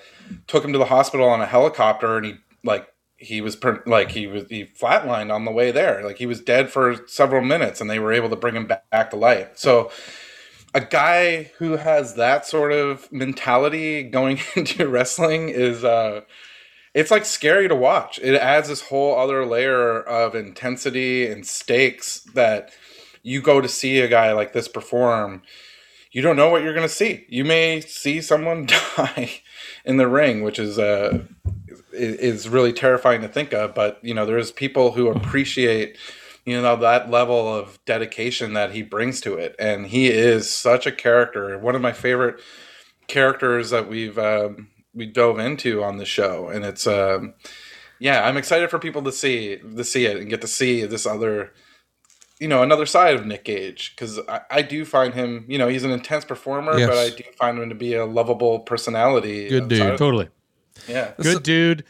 took him to the hospital on a helicopter, and he like he was per- like he was he flatlined on the way there, like he was dead for several minutes, and they were able to bring him back, back to life. So a guy who has that sort of mentality going (laughs) into wrestling is uh it's like scary to watch. It adds this whole other layer of intensity and stakes that you go to see a guy like this perform. You don't know what you're going to see. You may see someone (laughs) die in the ring, which is uh is really terrifying to think of, but you know, there's people who appreciate you know that level of dedication that he brings to it and he is such a character one of my favorite characters that we've um, we dove into on the show and it's um yeah i'm excited for people to see to see it and get to see this other you know another side of nick gage because I, I do find him you know he's an intense performer Yes. but i do find him to be a lovable personality Good dude. of- Totally. yeah Good dude.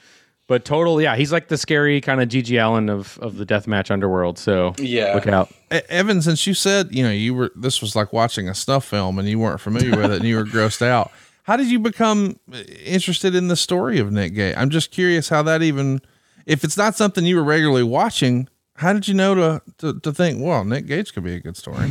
But total, yeah, he's like the scary kind of GG Allin of of the deathmatch underworld. So Yeah. look out. E- Evan, since you said you know you were this was like watching a snuff film and you weren't familiar with it and you were grossed out, how did you become uh, interested in the story of Nick Gage? I'm just curious how that even, if it's not something you were regularly watching, how did you know to to, to think, well, Nick Gage could be a good story?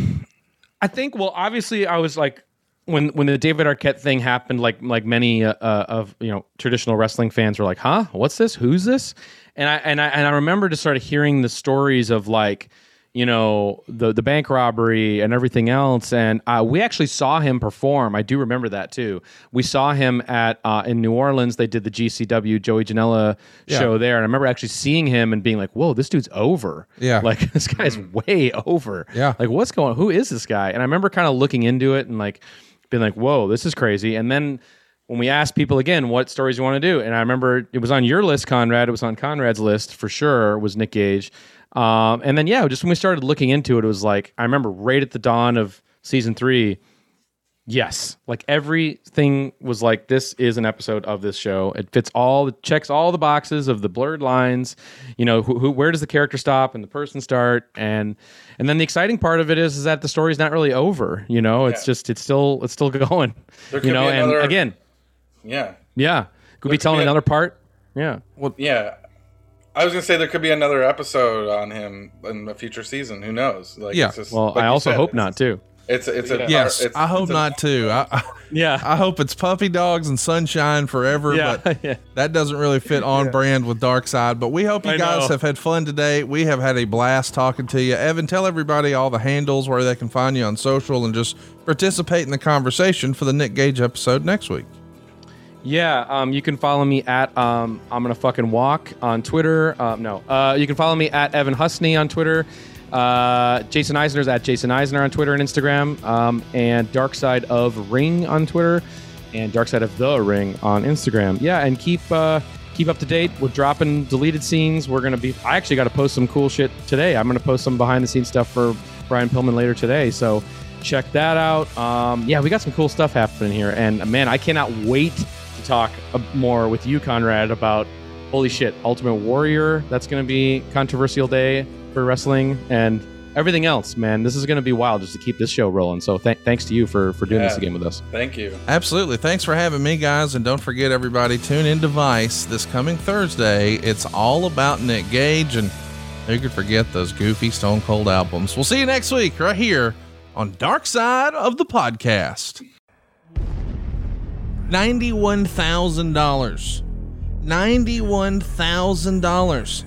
I think. Well, obviously, I was like when when the David Arquette thing happened. Like like many uh, uh, of you know traditional wrestling fans were like, "Huh? What's this? Who's this?" And I and I and I remember just sort of hearing the stories of like you know the the bank robbery and everything else and uh, we actually saw him perform i do remember that too we saw him at uh, in new orleans they did the gcw joey janela Yeah. show there and i remember actually seeing him and being like whoa this dude's over Yeah. like (laughs) this guy's way over Yeah. like what's going who is this guy and i remember kind of looking into it and like like whoa this is crazy. And then when we asked people again what stories you want to do? And i remember it was on your list conrad it was on conrad's list for sure was nick gage. Um, and then yeah just when we started looking into it it was like i remember right at the dawn of season three yes like everything was like this is an episode of this show it fits all it checks all the boxes of the blurred lines you know who, who where does the character stop and the person start and and then the exciting part of it is, is that the story's not really over you know it's Yeah. just it's still it's still (laughs) going There you know be another- and again yeah yeah could be could telling be a- another part yeah Well, Yeah. I was gonna say there could be another episode on him in a future season. Who knows? Like, Yeah. it's just- well like i also said, hope not too It's it's a Yes, it's- I hope it's a- not too. I, I yeah I hope it's puppy dogs and sunshine forever, yeah but (laughs) yeah that doesn't really fit (laughs) on brand with Dark Side. But we hope you I guys know. have had fun today. We have had a blast talking to you. Evan, tell everybody all the handles where they can find you on social and just participate in the conversation for the Nick Gage episode next week. Yeah, um, you can follow me at um, I'm gonna fucking walk on Twitter. Um, no, uh, you can follow me at Evan Husney on Twitter. Uh, Jason Eisener's at Jason Eisener on Twitter and Instagram, um, and Dark Side of Ring on Twitter, and Dark Side of the Ring on Instagram. Yeah, and keep uh, keep up to date. We're dropping deleted scenes. We're gonna be. I actually got to post some cool shit today. I'm gonna post some behind the scenes stuff for Brian Pillman later today. So check that out. Um, yeah, we got some cool stuff happening here, and man, I cannot wait to talk uh, more with you, Conrad, about holy shit, Ultimate Warrior. That's gonna be controversial day for wrestling and everything else, man. This is going to be wild just to keep this show rolling. So th- thanks to you for for doing Yeah. this again with us. Thank you. Absolutely. Thanks for having me, guys. And don't forget, everybody, tune in to Vice this coming Thursday. It's all about Nick Gage, and who could forget those goofy Stone Cold albums? We'll see you next week, right here on Dark Side of the Podcast. $91,000. $91,000.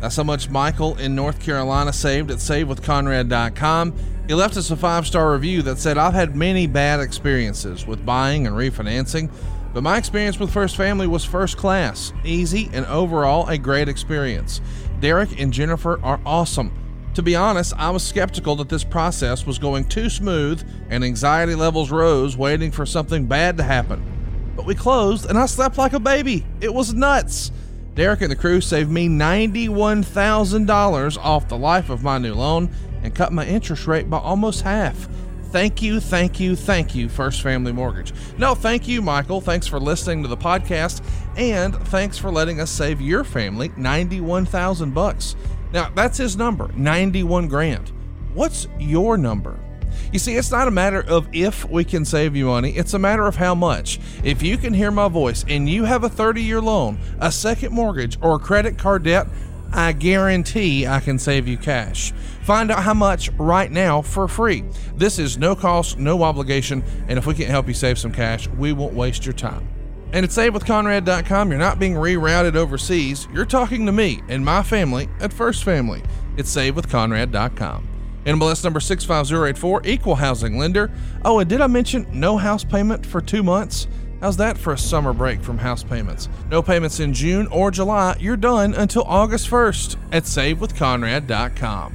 That's how much Michael in North Carolina saved at SaveWithConrad.com. He left us a five star review that said, I've had many bad experiences with buying and refinancing, but my experience with First Family was first class, easy, and overall a great experience. Derek and Jennifer are awesome. To be honest, I was skeptical that this process was going too smooth and anxiety levels rose waiting for something bad to happen. But we closed and I slept like a baby. It was nuts. Derek and the crew saved me $91,000 off the life of my new loan and cut my interest rate by almost half. Thank you, thank you, thank you, First Family Mortgage. No, thank you, Michael. Thanks for listening to the podcast, and thanks for letting us save your family 91,000 bucks. Now, that's his number, 91 grand. What's your number? You see, it's not a matter of if we can save you money, it's a matter of how much. If you can hear my voice and you have a 30 year loan, a second mortgage, or credit card debt, I guarantee I can save you cash. Find out how much right now for free. This is no cost, no obligation, and if we can't help you save some cash, we won't waste your time. And at SaveWithConrad.com, you're not being rerouted overseas. You're talking to me and my family at First Family. It's SaveWithConrad.com. NMLS number 65084, equal housing lender. Oh, and did I mention no house payment for two months? How's that for a summer break from house payments? No payments in June or July. You're done until August 1st at SaveWithConrad.com.